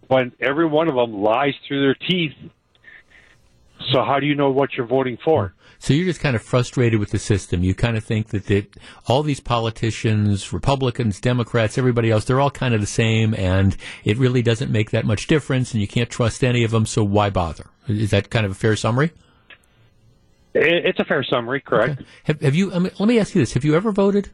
F: when every one of them lies through their teeth? So how do you know what you're voting for?
B: So you're just kind of frustrated with the system. You kind of think that, that all these politicians, Republicans, Democrats, everybody else, they're all kind of the same, and it really doesn't make that much difference, and you can't trust any of them, so why bother? Is that kind of a fair summary?
F: It's a fair summary, correct. Okay.
B: Have, have, you? I mean, let me ask you this: Have you ever voted?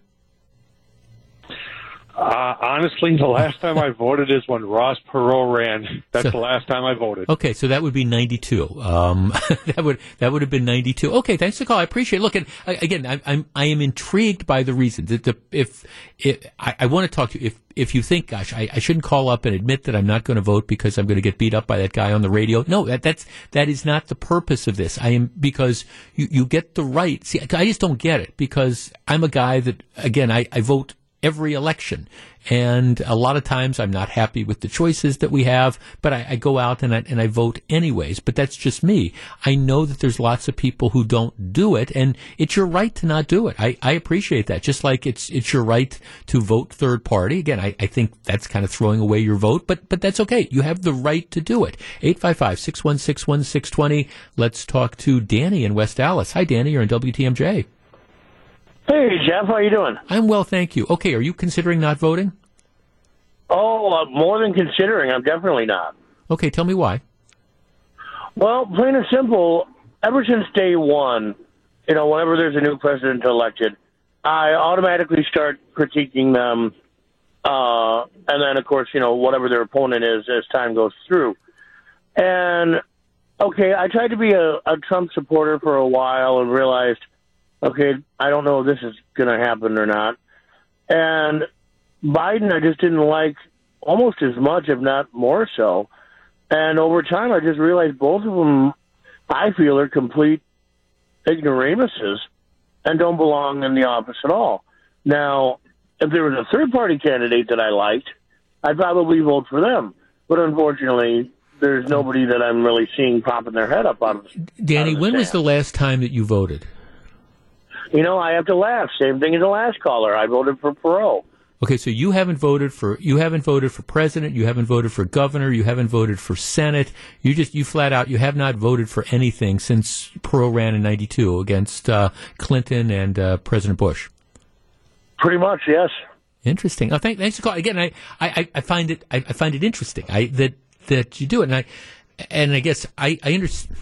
F: Uh, honestly, the last time I voted is when Ross Perot ran. That's so, the last time I voted.
B: Okay, so that would be '92. Um, that would that would have been '92. Okay, thanks for the call. I appreciate. It. Look, and again, I, I'm I am intrigued by the reasons. That the, if, if I, I, want to talk to you, if if you think, gosh, I, I shouldn't call up and admit that I'm not going to vote because I'm going to get beat up by that guy on the radio. No, that that's that is not the purpose of this. I am because you you get the right. See, I just don't get it because I'm a guy that again I, I vote every election. And a lot of times I'm not happy with the choices that we have, but I, I, go out and I, and I vote anyways. But that's just me. I know that there's lots of people who don't do it, and it's your right to not do it. I, I appreciate that. Just like it's it's your right to vote third party. Again, I, I think that's kind of throwing away your vote, but but that's okay. You have the right to do it. 855-616-1620. Let's talk to Danny in West Allis. Hi, Danny. You're on WTMJ.
G: Hey, Jeff, how are you doing?
B: I'm well, thank you. Okay, are you considering not voting?
G: Oh, uh, more than considering. I'm definitely not.
B: Okay, tell me why.
G: Well, plain and simple. Ever since day one, you know, whenever there's a new president elected, I automatically start critiquing them, uh, and then of course, you know, whatever their opponent is as time goes through. And okay, I tried to be a, a Trump supporter for a while and realized, okay, I don't know if this is going to happen or not. And Biden, I just didn't like almost as much, if not more so. And over time, I just realized both of them, I feel, are complete ignoramuses and don't belong in the office at all. Now, if there was a third party candidate that I liked, I'd probably vote for them. But unfortunately, there's nobody that I'm really seeing popping their head up out of.
B: Danny,
G: out of
B: when was the last time that you voted?
G: You know, I have to laugh. Same thing as the last caller. I voted for Perot.
B: Okay, so you haven't voted for you haven't voted for president, you haven't voted for governor, you haven't voted for senate. You just you flat out you have not voted for anything since Perot ran in '92 against uh, Clinton and uh, President Bush.
G: Pretty much, yes.
B: Interesting. Oh, thank, thanks for calling again. I, I, I find it I, I find it interesting. I that that you do it, and I and I guess I I understand.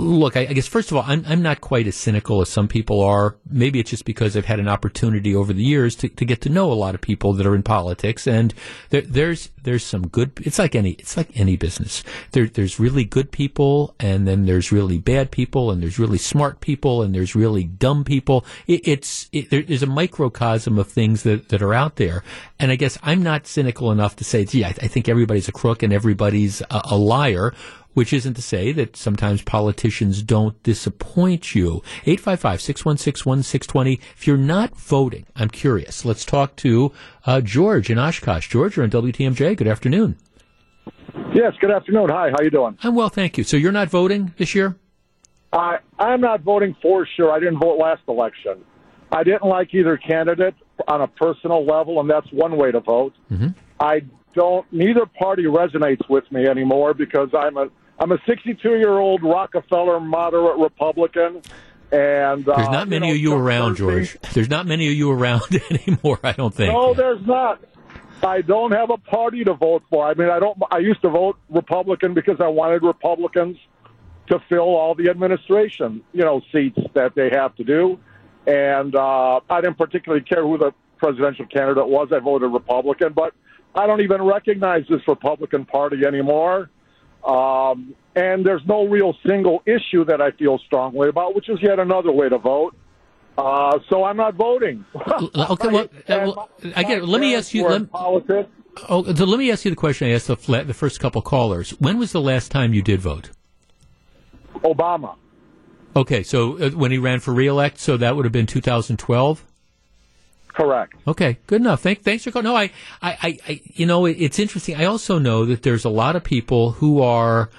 B: Look, I, I guess first of all, I'm I'm not quite as cynical as some people are. Maybe it's just because I've had an opportunity over the years to, to get to know a lot of people that are in politics, and there, there's there's some good. It's like any it's like any business. There there's really good people, and then there's really bad people, and there's really smart people, and there's really dumb people. It, it's it, there, there's a microcosm of things that that are out there, and I guess I'm not cynical enough to say, gee, I, I think everybody's a crook and everybody's a, a liar which isn't to say that sometimes politicians don't disappoint you. 855-616-1620. If you're not voting, I'm curious. Let's talk to uh, George in Oshkosh. George, you're on WTMJ. Good afternoon.
H: Yes, good afternoon. Hi, how you doing?
B: I'm well, thank you. So you're not voting this year?
H: I I'm not voting for sure. I didn't vote last election. I didn't like either candidate on a personal level, and that's one way to vote.
B: Mm-hmm.
H: I don't. Neither party resonates with me anymore because I'm a I'm a 62 year old Rockefeller moderate Republican, and uh,
B: There's not many
H: know,
B: of you around,
H: conversely-
B: George. There's not many of you around anymore, I don't think.
H: No, there's not. I don't have a party to vote for. I mean, I don't. I used to vote Republican because I wanted Republicans to fill all the administration, you know, seats that they have to do, and uh, I didn't particularly care who the presidential candidate was. I voted Republican, but I don't even recognize this Republican Party anymore. Um, and there's no real single issue that I feel strongly about, which is yet another way to vote. Uh, so I'm not voting.
B: okay, well, uh, well, I get it. Let me ask you. Let,
H: politics.
B: oh, so let me ask you the question I asked the, fla- the first couple callers. When was the last time you did vote?
H: Obama.
B: Okay, so uh, when he ran for reelect, so that would have been 2012.
H: Correct.
B: Okay, good enough. Thank, thanks for calling. No, I, I, I, you know, it, it's interesting. I also know that there's a lot of people who are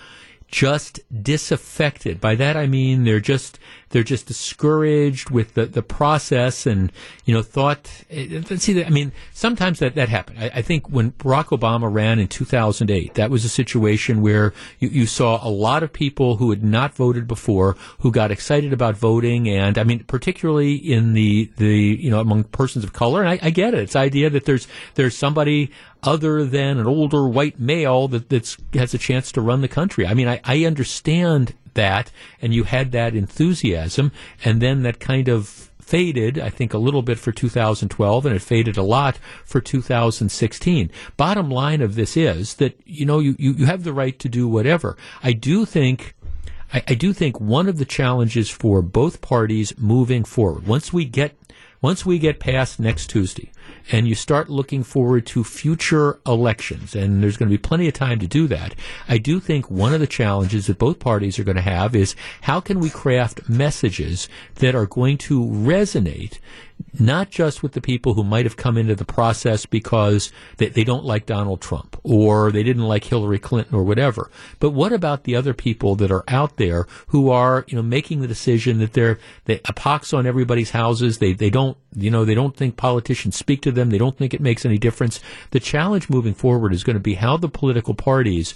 B: just disaffected. By that I mean they're just they're just discouraged with the, the process and you know thought. eh, See, I mean, sometimes that that happened. I, I think when Barack Obama ran in 2008, that was a situation where you, you saw a lot of people who had not voted before who got excited about voting, and I mean, particularly in the the you know among persons of color. And I, I get it. It's the idea that there's there's somebody other than an older white male that that's has a chance to run the country. I mean, I, I understand that, and you had that enthusiasm, and then that kind of faded, I think, a little bit for 2012, and it faded a lot for 2016. Bottom line of this is that, you know, you, you, you have the right to do whatever. I do think I, I do think one of the challenges for both parties moving forward, once we get once we get past next Tuesday and you start looking forward to future elections, and there's going to be plenty of time to do that, I do think one of the challenges that both parties are going to have is how can we craft messages that are going to resonate not just with the people who might have come into the process because they, they don't like Donald Trump or they didn't like Hillary Clinton or whatever, but what about the other people that are out there who are, you know, making the decision that they're, they, a pox on everybody's houses. They, they don't, you know, they don't think politicians to them. They don't think it makes any difference. The challenge moving forward is going to be how the political parties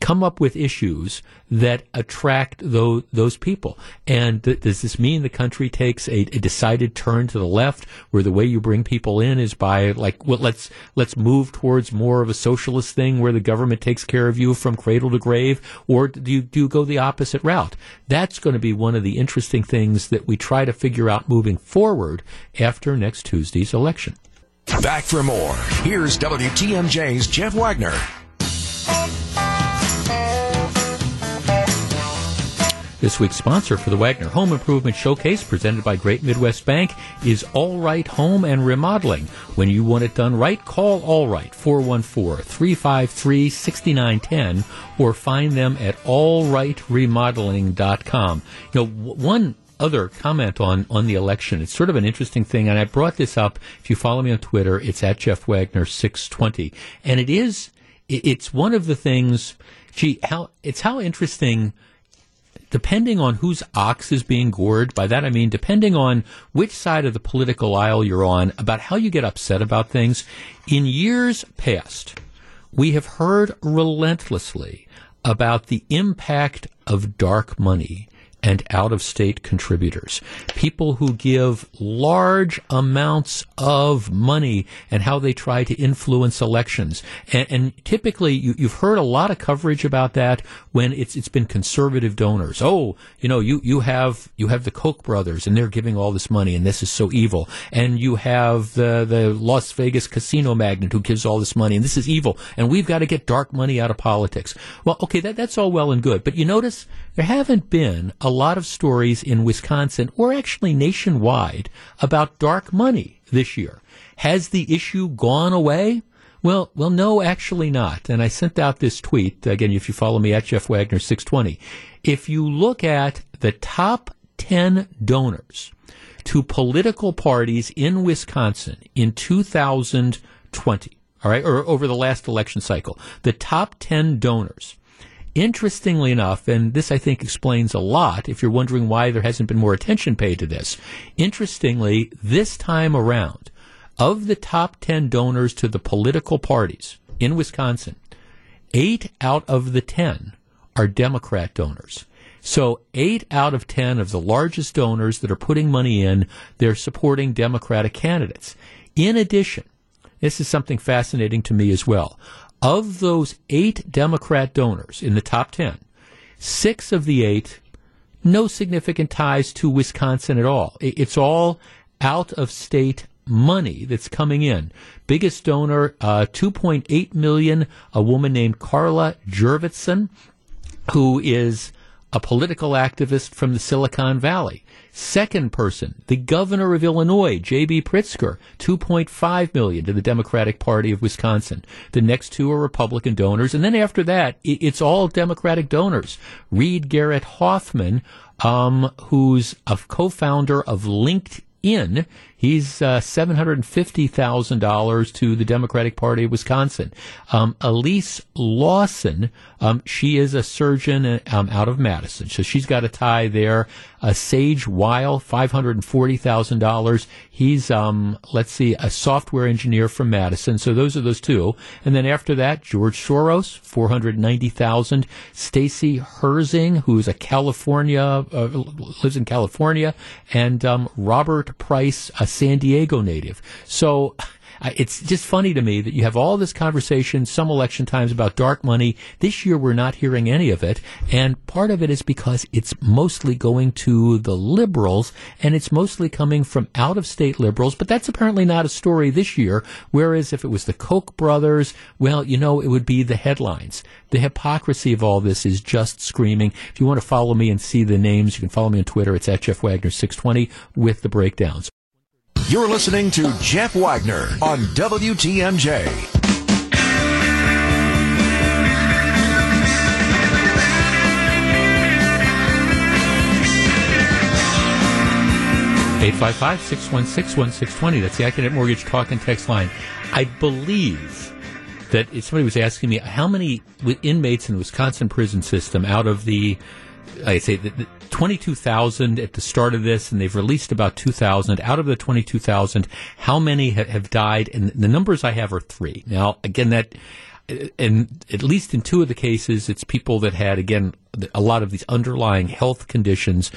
B: come up with issues that attract those, those people. And th- does this mean the country takes a, a decided turn to the left, where the way you bring people in is by like, well, let's let's move towards more of a socialist thing, where the government takes care of you from cradle to grave, or do you do you go the opposite route? That's going to be one of the interesting things that we try to figure out moving forward after next Tuesday's election.
A: Back for more. Here's WTMJ's Jeff Wagner.
B: This week's sponsor for the Wagner Home Improvement Showcase, presented by Great Midwest Bank, is All Right Home and Remodeling. When you want it done right, call All Right 414 353 6910 or find them at allrightremodeling.com. You know, one other comment on, on the election. It's sort of an interesting thing, and I brought this up. If you follow me on Twitter, it's at Jeff Wagner six twenty, and it is it's one of the things. Gee, how it's how interesting. Depending on whose ox is being gored, by that I mean depending on which side of the political aisle you're on, about how you get upset about things. In years past, we have heard relentlessly about the impact of dark money and out of state contributors. People who give large amounts of money and how they try to influence elections. And, and typically, you, have heard a lot of coverage about that when it's it's been conservative donors. Oh, you know, you, you have you have the Koch brothers and they're giving all this money and this is so evil. And you have the the Las Vegas casino magnate who gives all this money and this is evil. And we've got to get dark money out of politics. Well, okay, that, that's all well and good. But you notice there haven't been a lot of stories in Wisconsin or actually nationwide about dark money this year. Has the issue gone away? Well, well, no, actually not. And I sent out this tweet again. If you follow me at Jeff Wagner six twenty, if you look at the top ten donors to political parties in Wisconsin in 2020, all right, or over the last election cycle, the top ten donors Interestingly enough, and this I think explains a lot if you're wondering why there hasn't been more attention paid to this. Interestingly, this time around, of the top 10 donors to the political parties in Wisconsin, eight out of the 10 are Democrat donors. So eight out of 10 of the largest donors that are putting money in, they're supporting Democratic candidates. In addition, this is something fascinating to me as well. Of those eight Democrat donors in the top 10, six of the eight, no significant ties to Wisconsin at all. It's all out of state money that's coming in. Biggest donor, uh, 2.8 million, a woman named Karla Jurvetson, who is a political activist from the Silicon Valley. Second person, the governor of Illinois, J.B. Pritzker, 2.5 million to the Democratic Party of Wisconsin. The next two are Republican donors. And then after that, it's all Democratic donors. Reid Garrett Hoffman, um, who's a co-founder of LinkedIn. He's uh, $750,000 to the Democratic Party of Wisconsin. Um, Elise Lawson, um, she is a surgeon um, out of Madison, so she's got a tie there. Uh, Sage Weil, $540,000. He's, um, let's see, a software engineer from Madison. So those are those two. And then after that, George Soros, 490,000. Stacy Herzing, who's a California, uh, lives in California. And um, Robert Price, a San Diego native. So it's just funny to me that you have all this conversation some election times about dark money. This year we're not hearing any of it. And part of it is because it's mostly going to the liberals and it's mostly coming from out of state liberals. But that's apparently not a story this year. Whereas if it was the Koch brothers, well, you know, it would be the headlines. The hypocrisy of all this is just screaming. If you want to follow me and see the names, you can follow me on Twitter. It's at Jeff Wagner 620 with the breakdowns.
A: You're listening to Jeff Wagner on WTMJ.
B: Eight five five six one six one six twenty. That's the Accunet Mortgage Talk and Text line. I believe that somebody was asking me how many inmates in the Wisconsin prison system out of the I say the 22,000 at the start of this, and they've released about 2,000. Out of the 22,000, how many ha- have died? And the numbers I have are three. Now, again, that, and at least in two of the cases, it's people that had, again, a lot of these underlying health conditions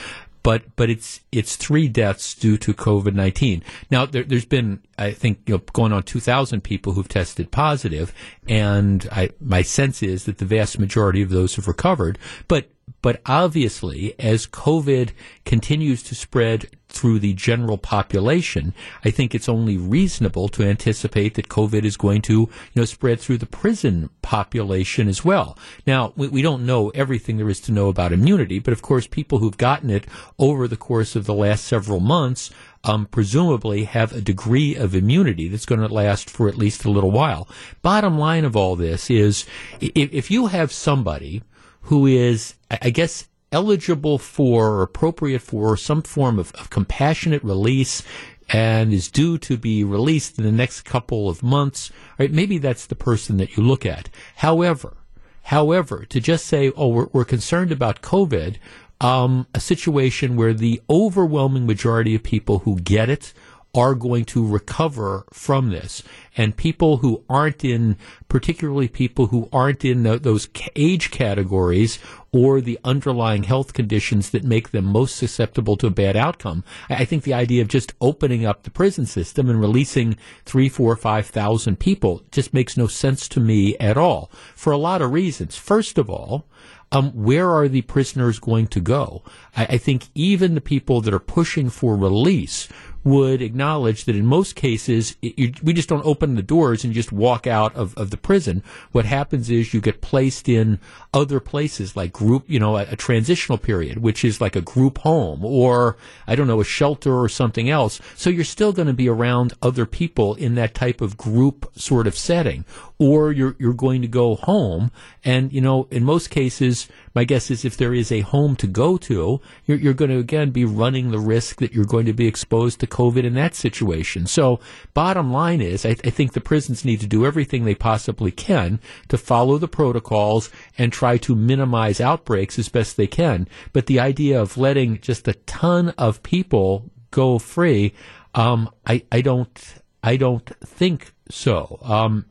B: but but it's it's three deaths due to COVID nineteen. Now there, has been I think you know going on two thousand people who've tested positive, and I, my sense is that the vast majority of those have recovered. But but obviously, as COVID continues to spread through the general population, I think it's only reasonable to anticipate that COVID is going to, you know, spread through the prison population as well. Now, we, we don't know everything there is to know about immunity, but of course, people who've gotten it over the course of the last several months um, presumably have a degree of immunity that's going to last for at least a little while. Bottom line of all this is if, if you have somebody who is, I guess, eligible for or appropriate for some form of, of compassionate release and is due to be released in the next couple of months, right? Maybe that's the person that you look at. However, however, to just say, oh, we're, we're concerned about COVID, um, a situation where the overwhelming majority of people who get it are going to recover from this. And people who aren't in, particularly people who aren't in those age categories or the underlying health conditions that make them most susceptible to a bad outcome. I think the idea of just opening up the prison system and releasing three, four, five thousand people just makes no sense to me at all for a lot of reasons. First of all, um, where are the prisoners going to go? I, I think even the people that are pushing for release would acknowledge that in most cases, it, you, we just don't open the doors and just walk out of, of the prison. What happens is you get placed in other places like group, you know, a, a transitional period, which is like a group home or, I don't know, a shelter or something else. So you're still going to be around other people in that type of group sort of setting. Or you're, you're going to go home. And, you know, in most cases, my guess is if there is a home to go to, you're, you're going to again be running the risk that you're going to be exposed to COVID in that situation. So, bottom line is, I, I think the prisons need to do everything they possibly can to follow the protocols and try to minimize outbreaks as best they can. But the idea of letting just a ton of people go free, um, I, I don't, I don't think so. Um,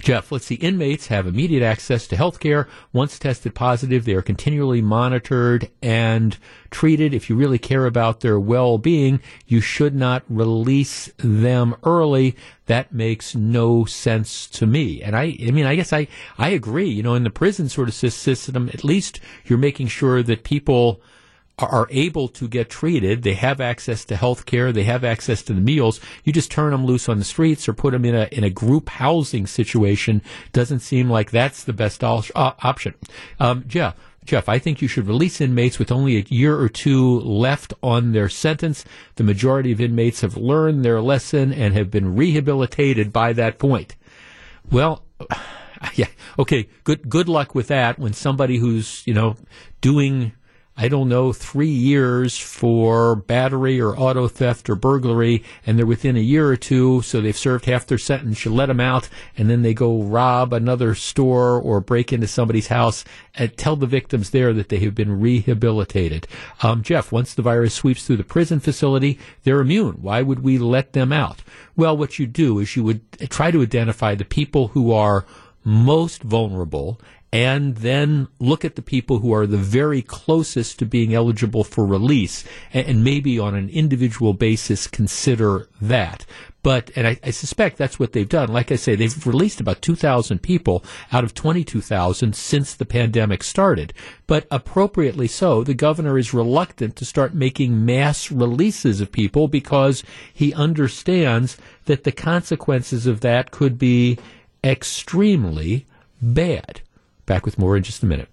B: Jeff, let's see. Inmates have immediate access to health care. Once tested positive, they are continually monitored and treated. If you really care about their well being, you should not release them early. That makes no sense to me. And I, I mean, I guess I, I agree. You know, in the prison sort of system, at least you're making sure that people, are able to get treated. They have access to health care. They have access to the meals. You just turn them loose on the streets or put them in a, in a group housing situation. Doesn't seem like that's the best uh, option. Um, Jeff, Jeff, I think you should release inmates with only a year or two left on their sentence. The majority of inmates have learned their lesson and have been rehabilitated by that point. Well, yeah, okay, good, good luck with that when somebody who's, you know, doing, I don't know, three years for battery or auto theft or burglary, and they're within a year or two, so they've served half their sentence. You let them out, and then they go rob another store or break into somebody's house and tell the victims there that they have been rehabilitated. Um, Jeff, once the virus sweeps through the prison facility, they're immune. Why would we let them out? Well, what you do is you would try to identify the people who are most vulnerable and then look at the people who are the very closest to being eligible for release and, and maybe on an individual basis consider that. But, and I, I, suspect that's what they've done. Like I say, they've released about 2,000 people out of 22,000 since the pandemic started. But appropriately so, the governor is reluctant to start making mass releases of people because he understands that the consequences of that could be extremely bad. Back with more in just a minute.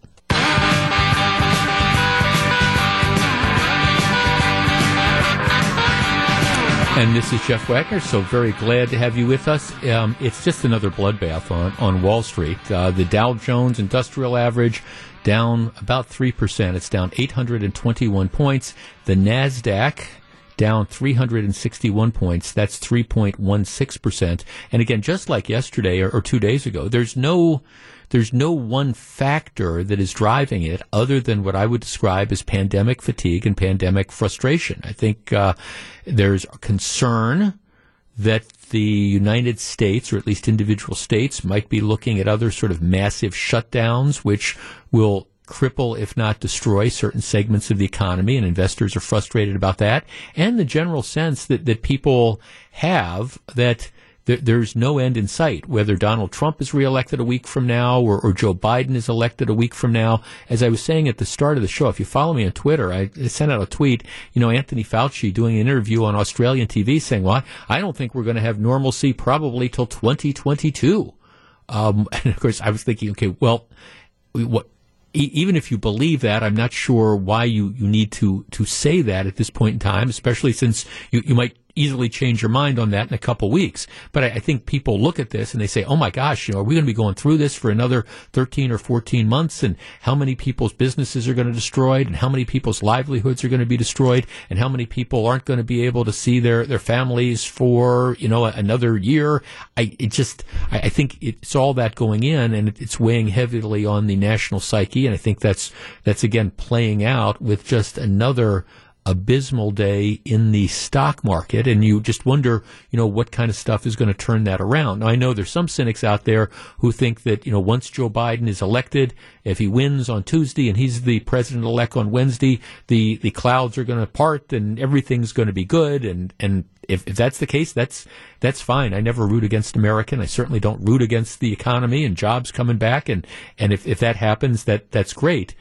B: And this is Jeff Wagner, so very glad to have you with us. Um, it's just another bloodbath on, on Wall Street. Uh, the Dow Jones Industrial Average down about 3%. It's down 821 points. The NASDAQ down 361 points. That's 3.16%. And again, just like yesterday or, or two days ago, there's no there's no one factor that is driving it other than what I would describe as pandemic fatigue and pandemic frustration. I think uh, there's a concern that the United States, or at least individual states, might be looking at other sort of massive shutdowns, which will cripple, if not destroy, certain segments of the economy, and investors are frustrated about that. And the general sense that, that people have that there, there's no end in sight. Whether Donald Trump is reelected a week from now or, or, Joe Biden is elected a week from now, as I was saying at the start of the show, if you follow me on Twitter, I sent out a tweet. You know, Anthony Fauci doing an interview on Australian TV saying, "Well, I don't think we're going to have normalcy probably till 2022." Um, and of course, I was thinking, okay, well, what even if you believe that, I'm not sure why you, you need to, to say that at this point in time, especially since you, you might easily change your mind on that in a couple weeks. But I, I, think people look at this and they say, "Oh my gosh, you know, are we going to be going through this for another 13 or 14 months? And how many people's businesses are going to destroyed? And how many people's livelihoods are going to be destroyed? And how many people aren't going to be able to see their their families for you know another year?" I it just I, I think it's all that going in, and it's weighing heavily on the national psyche. And I think that's that's again playing out with just another abysmal day in the stock market and you just wonder, you know, what kind of stuff is going to turn that around. Now, I know there's some cynics out there who think that, you know, once Joe Biden is elected, if he wins on Tuesday and he's the president elect on Wednesday, the, the clouds are going to part and everything's going to be good. And, and if, if that's the case, that's, that's fine. I never root against American. I certainly don't root against the economy and jobs coming back. And, and if, if that happens, that, that's great.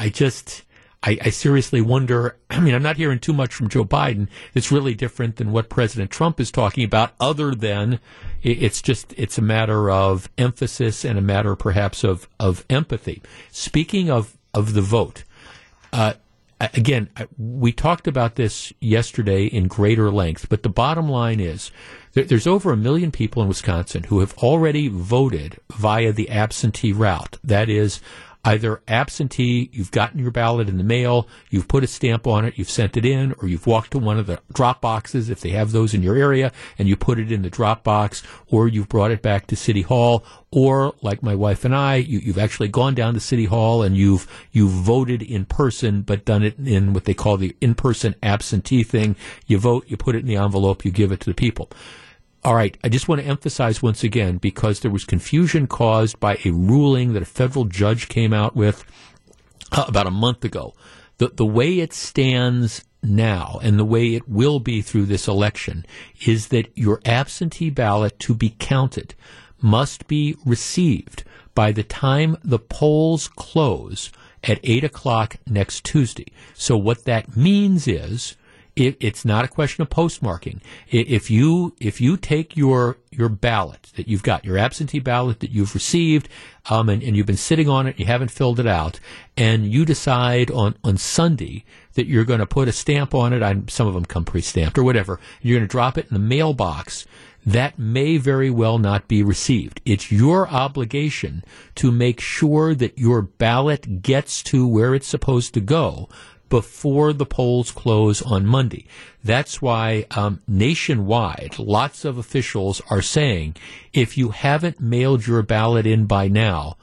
B: I just, I, I, seriously wonder. I mean, I'm not hearing too much from Joe Biden. It's really different than what President Trump is talking about, other than it's just it's a matter of emphasis and a matter perhaps of of empathy. Speaking of of the vote, uh, again, we talked about this yesterday in greater length, but the bottom line is there's over a million people in Wisconsin who have already voted via the absentee route. That is either absentee, you've gotten your ballot in the mail, you've put a stamp on it, you've sent it in, or you've walked to one of the drop boxes if they have those in your area and you put it in the drop box, or you've brought it back to City Hall, or like my wife and I, you, have actually gone down to City Hall and you've you've voted in person, but done it in what they call the in-person absentee thing. You vote, you put it in the envelope, you give it to the people. All right, I just want to emphasize once again because there was confusion caused by a ruling that a federal judge came out with uh, about a month ago. The, the way it stands now and the way it will be through this election is that your absentee ballot to be counted must be received by the time the polls close at 8 o'clock next Tuesday. So what that means is it, it's not a question of postmarking. If you if you take your your ballot that you've got, your absentee ballot that you've received, um, and, and you've been sitting on it, you haven't filled it out, and you decide on on Sunday that you're going to put a stamp on it. I, some of them come pre-stamped or whatever. You're going to drop it in the mailbox. That may very well not be received. It's your obligation to make sure that your ballot gets to where it's supposed to go before the polls close on Monday. That's why um, nationwide, lots of officials are saying if you haven't mailed your ballot in by now,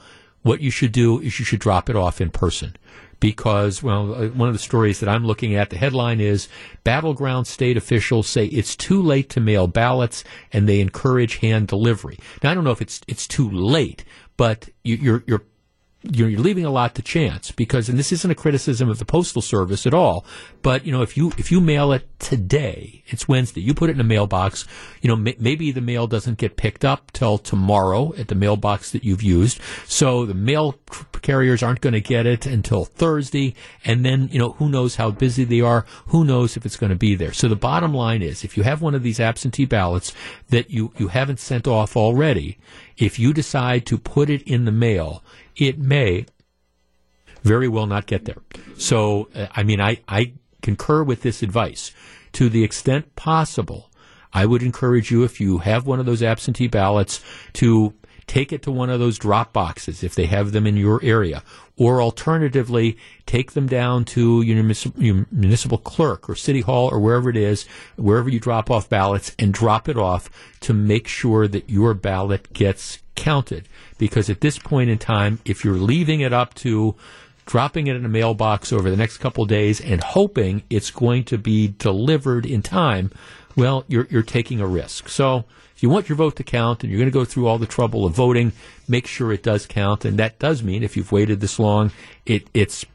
B: what you should do is you should drop it off in person. Because, well, uh, one of the stories that I'm looking at, the headline is Battleground state officials say it's too late to mail ballots and they encourage hand delivery. Now, I don't know if it's, it's too late, but you, you're, you're you're, you're leaving a lot to chance because, and this isn't a criticism of the postal service at all, but you know, if you if you mail it today, it's Wednesday, you put it in a mailbox. You know, m- maybe the mail doesn't get picked up till tomorrow at the mailbox that you've used, so the mail carriers aren't going to get it until Thursday, and then you know who knows how busy they are, who knows if it's going to be there. So the bottom line is, if you have one of these absentee ballots that you you haven't sent off already, if you decide to put it in the mail it may very well not get there. So, uh, I mean, I, I concur with this advice. To the extent possible, I would encourage you, if you have one of those absentee ballots, to take it to one of those drop boxes if they have them in your area. Or alternatively, take them down to your municipal clerk or city hall or wherever it is, wherever you drop off ballots, and drop it off to make sure that your ballot gets counted. Because at this point in time, if you're leaving it up to dropping it in a mailbox over the next couple days and hoping it's going to be delivered in time, well, you're, you're taking a risk. So if you want your vote to count and you're going to go through all the trouble of voting, make sure it does count. And that does mean if you've waited this long, it, it's,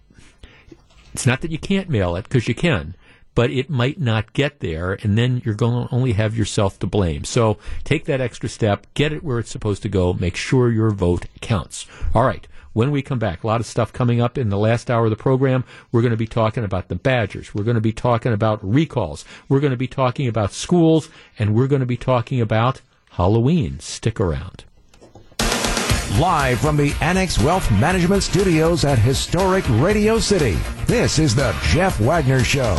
B: it's not that you can't mail it because you can, but it might not get there, and then you're going to only have yourself to blame. So take that extra step, get it where it's supposed to go, make sure your vote counts. All right. When we come back, a lot of stuff coming up in the last hour of the program. We're going to be talking about the Badgers. We're going to be talking about recalls. We're going to be talking about schools, and we're going to be talking about Halloween. Stick around.
A: Live from the Annex Wealth Management Studios at historic Radio City, this is the Jeff Wagner Show.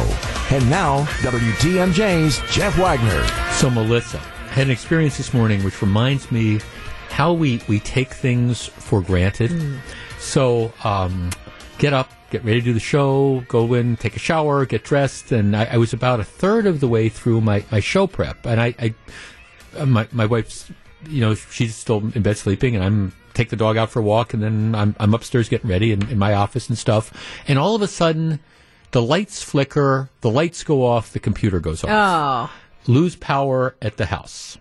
A: And now, WTMJ's Jeff Wagner.
B: So, Melissa, I had an experience this morning which reminds me how we, we take things for granted. So, um, get up, get ready to do the show, go in, take a shower, get dressed, and I, I was about a third of the way through my, my show prep. And I, I uh, my, my wife's, you know, she's still in bed sleeping, and I'm take the dog out for a walk, and then I'm, I'm upstairs getting ready in, in my office and stuff. And all of a sudden, the lights flicker, the lights go off, the computer goes off.
I: Oh,
B: Lose power at the house.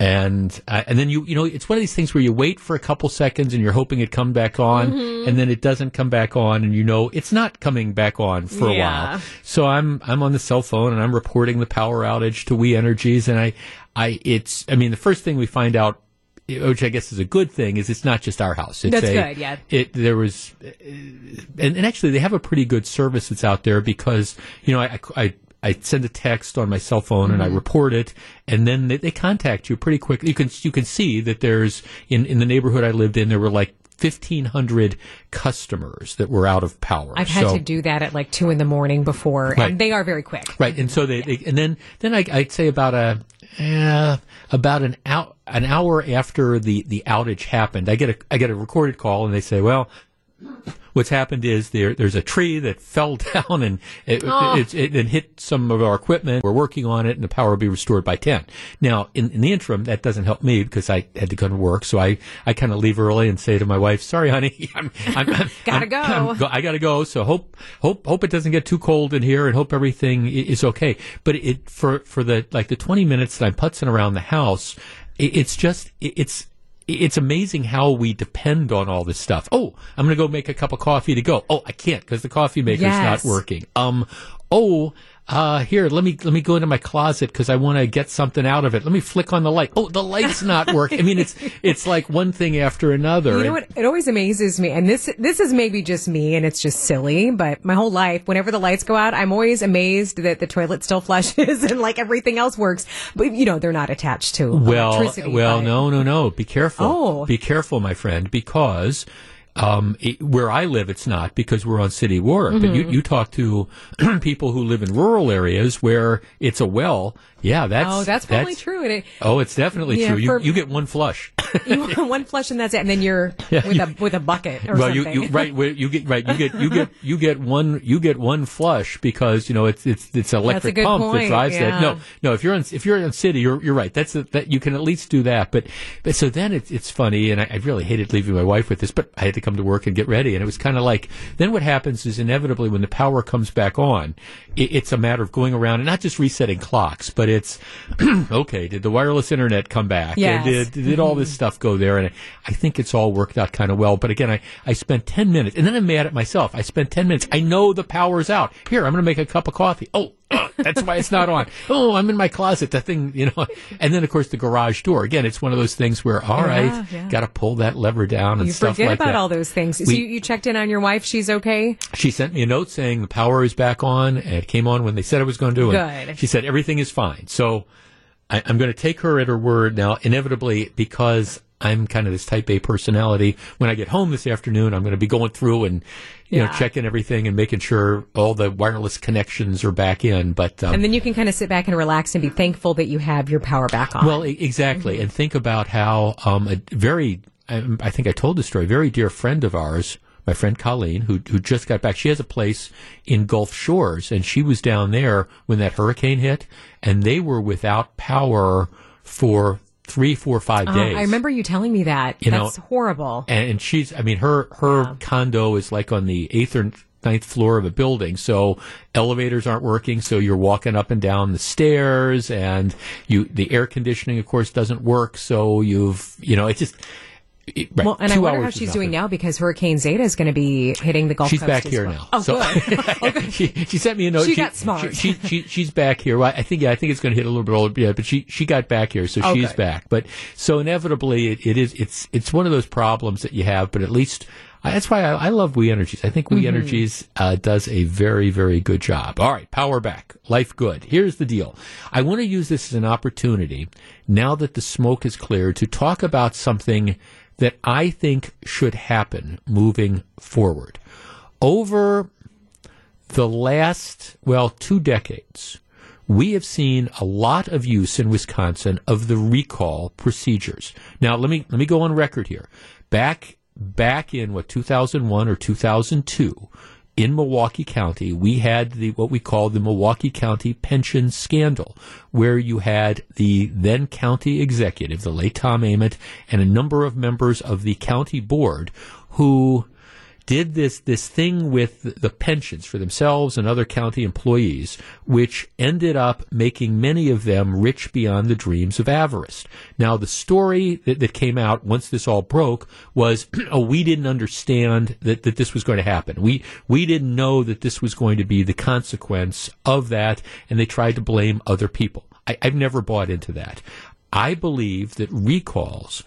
B: And uh, and then you you know it's one of these things where you wait for a couple seconds and you're hoping it come back on
I: Mm-hmm.
B: and then it doesn't come back on and you know it's not coming back on for a while. So I'm I'm on the cell phone and I'm reporting the power outage to We Energies and I I it's I mean the first thing we find out which I guess is a good thing is it's not just our house. It's
I: That's
B: a,
I: good, yeah.
B: It there was and, and actually they have a pretty good service that's out there because you know I, I I send a text on my cell phone and I mm-hmm. report it, and then they, they contact you pretty quickly. You can you can see that there's in in the neighborhood I lived in there were like fifteen hundred customers that were out of power.
I: I've had
B: So-
I: to do that at like two in the morning before,
B: Right.
I: and they are very quick.
B: Right, and so they, they and then then I, I'd say about a uh, about an hour an hour after the the outage happened, I get a I get a recorded call, and they say, well. What's happened is there there's a tree that fell down and it, oh. it, it, it hit some of our equipment. We're working on it, and the power will be restored by ten. Now, in, in the interim, that doesn't help me because I had to go to work, so I, I kind of leave early and say to my wife, "Sorry, honey, I'm, I'm, I'm
I: Gotta
B: I'm-
I: go.
B: I'm go- I gotta go. So hope hope hope it doesn't get too cold in here, and hope everything is okay. But it for for the like the twenty minutes that I'm putzing around the house, it, it's just it, it's. It's amazing how we depend on all this stuff. Oh, I'm going to go make a cup of coffee to go. Oh, I can't because the coffee maker's
I: Yes.
B: not working. Um, oh, uh, here, let me let me go into my closet because I want to get something out of it. Let me flick on the light. Oh, the light's not working. I mean, it's it's like one thing after another.
I: You know what? It always amazes me, and this this is maybe just me, and it's just silly. But my whole life, whenever the lights go out, I'm always amazed that the toilet still flushes and like everything else works. But you know, they're not attached to
B: Well,
I: electricity.
B: well,
I: but-
B: no, no, no. Be careful.
I: Oh.
B: Be careful, my friend, because um, it, where I live, it's not because we're on city water. But
I: Mm-hmm.
B: you, you talk to people who live in rural areas where it's a well. Yeah, that's
I: Oh, that's probably true. It,
B: Oh, it's definitely
I: Yeah,
B: true. You,
I: for-
B: you get one flush.
I: you one flush and that's it, and then you're with a with a bucket or
B: well, you,
I: something.
B: you right you get right you get you get you get one you get one flush because you know it's it's it's electric pump that drives
I: yeah.
B: that. No, no. If you're in if you're in city, you're you're right. That's a, that you can at least do that. But but so then it's it's funny, and I, I really hated leaving my wife with this, but I had to come to work and get ready, and it was kind of like then what happens is inevitably when the power comes back on, it, it's a matter of going around and not just resetting clocks, but it's okay. Did the wireless internet come back?
I: Yes.
B: Did did all this stuff go there? And I, I think it's all worked out kind of well. But again, I, I spent 10 minutes and then I'm mad at myself. I spent 10 minutes. I know the power's out. Here, I'm going to make a cup of coffee. Oh, that's why it's not on. Oh, I'm in my closet. The thing, you know. And then, of course, the garage door. Again, it's one of those things where, all right,
I: Yeah, yeah.
B: got to pull that lever down and
I: you
B: stuff
I: forget
B: like
I: about
B: that.
I: all those things. so you, you checked in on your wife; she's okay.
B: She sent me a note saying the power is back on. And it came on when they said it was going to do it.
I: Good.
B: She said everything is fine. So I, I'm going to take her at her word now. Inevitably, because I'm kind of this type A personality. When I get home this afternoon, I'm going to be going through and you know checking everything and making sure all the wireless connections are back in. But um,
I: And then you can kind of sit back and relax and be thankful that you have your power back on.
B: well, exactly, and think about how um, a very, I, I think I told the story, very dear friend of ours, my friend Colleen, who who just got back. She has a place in Gulf Shores, and she was down there when that hurricane hit, and they were without power for three, four, five
I: Uh,
B: days.
I: I remember you telling me that.
B: You know,
I: That's horrible.
B: and, and she's i mean her her condo is like on the eighth or ninth floor of a building so elevators aren't working so you're walking up and down the stairs and you the air conditioning of course doesn't work so you've you know it just It- right,
I: Well, and I wonder how she's doing now because Hurricane Zeta is going to be hitting the Gulf
B: She's
I: Coast.
B: She's
I: back
B: here
I: well.
B: now.
I: Oh,
B: So-
I: good.
B: she, she sent me a note.
I: She got smart.
B: She, she, she- she's back here. Well, I think yeah, I think it's going to hit a little bit older, yeah, but she she got back here, so
I: Oh,
B: she's
I: good.
B: back. But so inevitably, it, it is it's it's one of those problems that you have. But at least I, that's why I, I love We Energies. I think We
I: Mm-hmm.
B: Energies uh, does a very very good job. All right, power back, life good. Here's the deal. I want to use this as an opportunity now that the smoke is cleared to talk about something that I think should happen moving forward. Over the last, well, two decades, we have seen a lot of use in Wisconsin of the recall procedures. Now, let me let me go on record here. Back back in what 2001 or 2002 in Milwaukee County, we had the what we call the Milwaukee County pension scandal, where you had the then county executive, the late Tom Ament, and a number of members of the county board who did this this thing with the pensions for themselves and other county employees, which ended up making many of them rich beyond the dreams of avarice. Now, the story that, that came out once this all broke was, oh, we didn't understand that, that this was going to happen. We we didn't know that this was going to be the consequence of that, and they tried to blame other people. I, I've never bought into that. I believe that recalls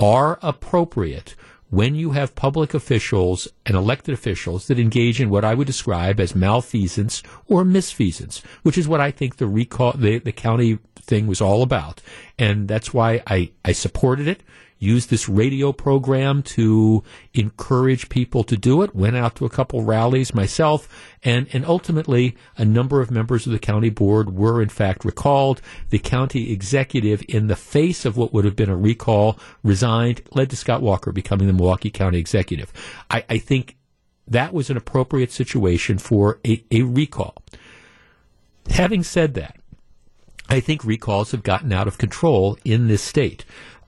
B: are appropriate when you have public officials and elected officials that engage in what I would describe as malfeasance or misfeasance, which is what I think the recall, the, the county thing was all about. And that's why I, I supported it, used this radio program to encourage people to do it, went out to a couple rallies myself, and, and ultimately a number of members of the county board were in fact recalled. The county executive, in the face of what would have been a recall, resigned, led to Scott Walker becoming the Milwaukee County executive. I, I think that was an appropriate situation for a, a recall. Having said that, I think recalls have gotten out of control in this state.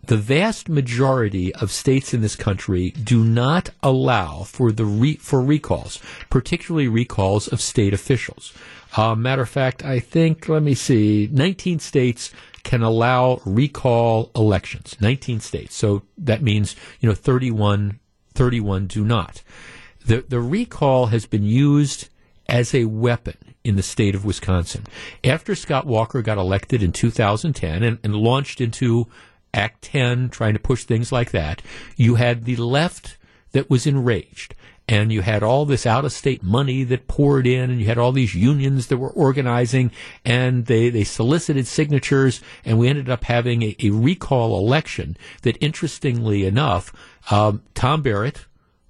B: The vast majority of states in this country do not allow for the re- for recalls, particularly recalls of state officials. Uh, matter of fact, I think let me see, 19 states can allow recall elections. 19 states, so that means you know 31 31 do not. The the recall has been used as a weapon in the state of Wisconsin. After Scott Walker got elected in 2010 and, and launched into Act 10, trying to push things like that, you had the left that was enraged. And you had all this out of state money that poured in, and you had all these unions that were organizing, and they, they solicited signatures, and we ended up having a, a recall election that, interestingly enough, um, Tom Barrett,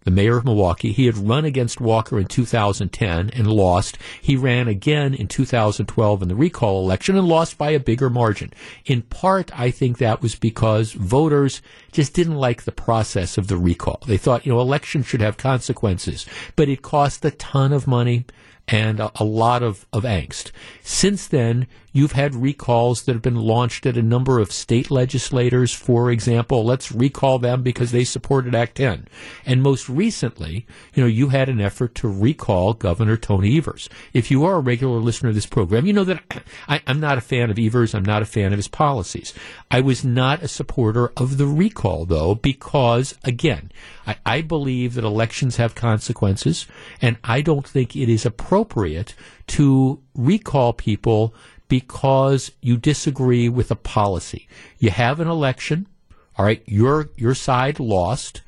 B: the mayor of Milwaukee. He had run against Walker in 2010 and lost. He ran again in 2012 in the recall election and lost by a bigger margin. In part, I think that was because voters just didn't like the process of the recall. They thought, you know, elections should have consequences, but it cost a ton of money and a, a lot of, of angst. Since then, you've had recalls that have been launched at a number of state legislators. For example, let's recall them because they supported Act 10. And most recently, you know, you had an effort to recall Governor Tony Evers. If you are a regular listener to this program, you know that I, I'm not a fan of Evers. I'm not a fan of his policies. I was not a supporter of the recall, though, because, again, I, I believe that elections have consequences, and I don't think it is appropriate to recall people because you disagree with a policy. You have an election, all right, your your side lost,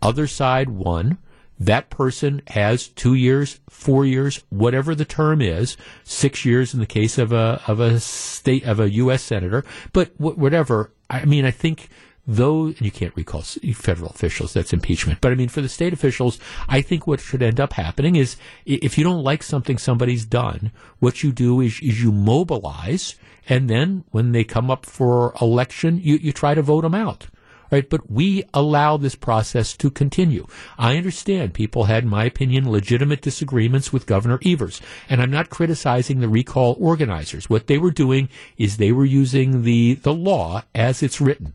B: other side won. That person has two years, four years, whatever the term is, six years in the case of a of a state of a U.S. senator. But wh- whatever, I mean, I think though you can't recall federal officials, that's impeachment. But I mean, for the state officials, I think what should end up happening is if you don't like something somebody's done, what you do is, is you mobilize, and then when they come up for election, you, you try to vote them out. Right, but we allow this process to continue. I understand people had, in my opinion, legitimate disagreements with Governor Evers, and I'm not criticizing the recall organizers. What they were doing is they were using the, the law as it's written.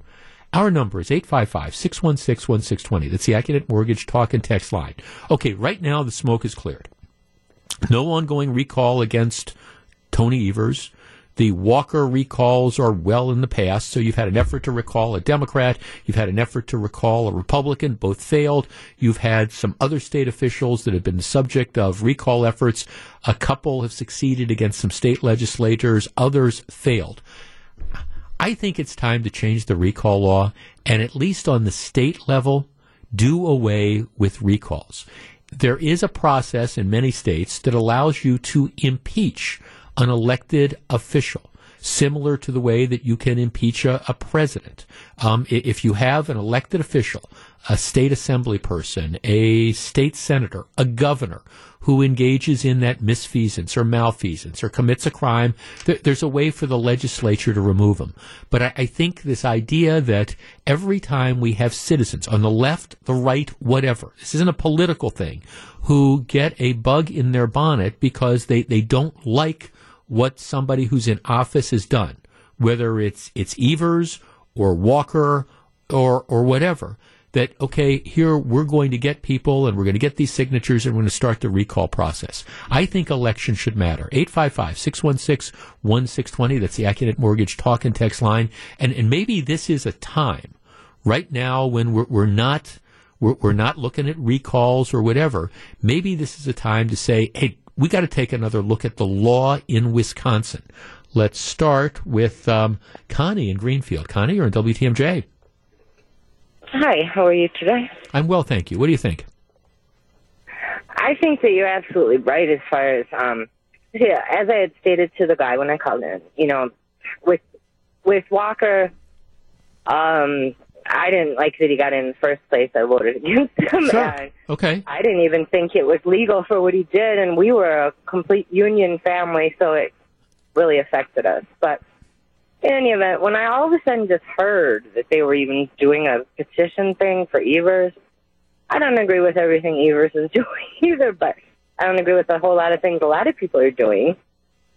B: Our number is 855-616-1620. That's the Accunet Mortgage Talk and Text line. Okay, right now the smoke is cleared. No ongoing recall against Tony Evers. The Walker recalls are well in the past. So you've had an effort to recall a Democrat. You've had an effort to recall a Republican. Both failed. You've had some other state officials that have been the subject of recall efforts. A couple have succeeded against some state legislators. Others failed. I think it's time to change the recall law and at least on the state level, do away with recalls. There is a process in many states that allows you to impeach an elected official, similar to the way that you can impeach a, a president. Um, if you have an elected official, a state assembly person, a state senator, a governor who engages in that misfeasance or malfeasance or commits a crime, th- there's a way for the legislature to remove them. But I, I think this idea that every time we have citizens on the left, the right, whatever, this isn't a political thing, who get a bug in their bonnet because they, they don't like what somebody who's in office has done, whether it's it's Evers or Walker or or whatever. That okay, here we're going to get people and we're going to get these signatures and we're going to start the recall process. I think elections should matter. 855-616-1620. That's the Accunet Mortgage talk and text line. And and maybe this is a time right now when we're, we're not we're, we're not looking at recalls or whatever. Maybe this is a time to say, hey, we got to take another look at the law in Wisconsin. Let's start with um, Connie in Greenfield. Connie, you're in WTMJ.
J: Hi, how are you today?
B: I'm well, thank you. What do you think?
J: I think that you're absolutely right as far as um yeah, as I had stated to the guy when I called in, you know, with with Walker, um, I didn't like that he got in the first place. I voted against him.
B: Sure.
J: And
B: Okay.
J: I didn't even think it was legal for what he did, and we were a complete union family, so it really affected us. But in any event, when I all of a sudden just heard that they were even doing a petition thing for Evers, I don't agree with everything Evers is doing either, but I don't agree with a whole lot of things a lot of people are doing.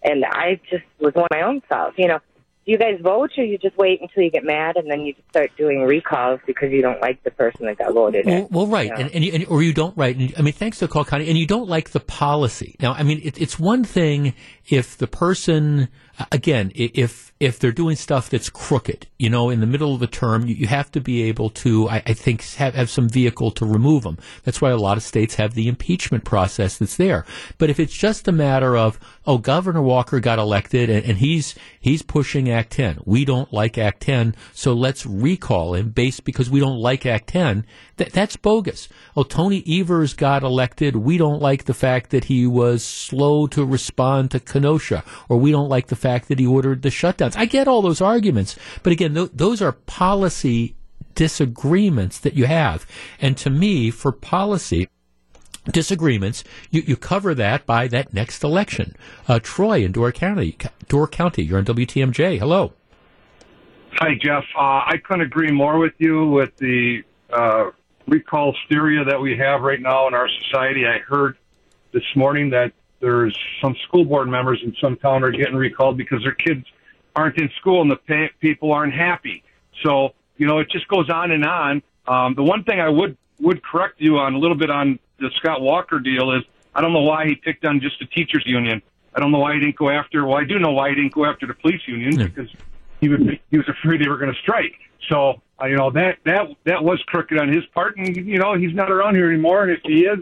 J: And I just was on my own self, you know. Do you guys vote, or you just wait until you get mad and then you just start doing recalls because you don't like the person that got voted in?
B: Well, well right,
J: you know?
B: and, and, you, and or you don't right. And, I mean, thanks to the call, Connie, and you don't like the policy. Now, I mean, it, it's one thing if the person, again, if if they're doing stuff that's crooked, you know, in the middle of the term, you, you have to be able to, I, I think, have, have some vehicle to remove them. That's why a lot of states have the impeachment process that's there. But if it's just a matter of, oh, Governor Walker got elected and, and he's he's pushing Act 10. We don't like Act 10, so let's recall him based because we don't like Act 10. That, that's bogus. Oh, Tony Evers got elected. We don't like the fact that he was slow to respond to Kenosha, or we don't like the fact that he ordered the shutdowns. I get all those arguments, but again, th- those are policy disagreements that you have. And to me, for policy, disagreements, you, you cover that by that next election. Uh, Troy in Door County, Door County, you're on WTMJ. Hello.
K: Hi, Jeff. Uh, I couldn't agree more with you with the uh, recall hysteria that we have right now in our society. I heard this morning that there's some school board members in some town are getting recalled because their kids aren't in school and the pa people aren't happy. So, you know, it just goes on and on. Um, the one thing I would would correct you on a little bit on the Scott Walker deal is I don't know why he picked on just the teachers union. I don't know why he didn't go after. Well, I do know why he didn't go after the police union because he was he was afraid they were going to strike. So uh, you know that that that was crooked on his part, and you know he's not around here anymore. And if he is,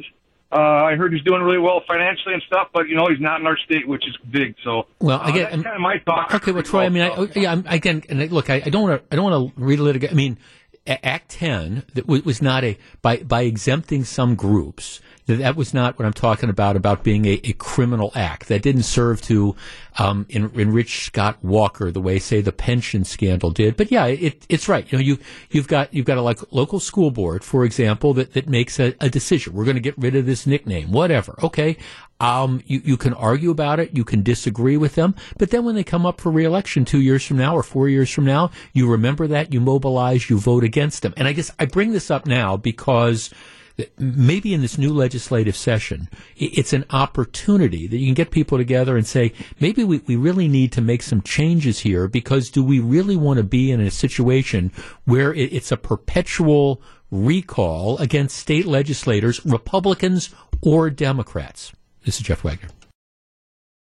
K: uh, I heard he's doing really well financially and stuff, but you know he's not in our state, which is big. So
B: Well,
K: uh,
B: again,
K: that's kind of my thought.
B: Okay, well, Troy, I mean, I, oh, yeah, I'm, again, and I- look, I, I don't want to, I don't want to read a relitigate. I mean, Act Ten that was not a by by exempting some groups. That was not what I'm talking about. About being a, a criminal act that didn't serve to um, en- enrich Scott Walker the way, say, the pension scandal did. But yeah, it, it's right. You know, you you've got you've got a like local school board, for example, that that makes a, a decision. We're going to get rid of this nickname, whatever. Okay, um, you, you can argue about it, you can disagree with them, but then when they come up for reelection two years from now or four years from now, you remember that, you mobilize, you vote against them. And I guess I bring this up now because maybe in this new legislative session, it's an opportunity that you can get people together and say, maybe we, we really need to make some changes here because do we really want to be in a situation where it, it's a perpetual recall against state legislators, Republicans or Democrats? This is Jeff Wagner.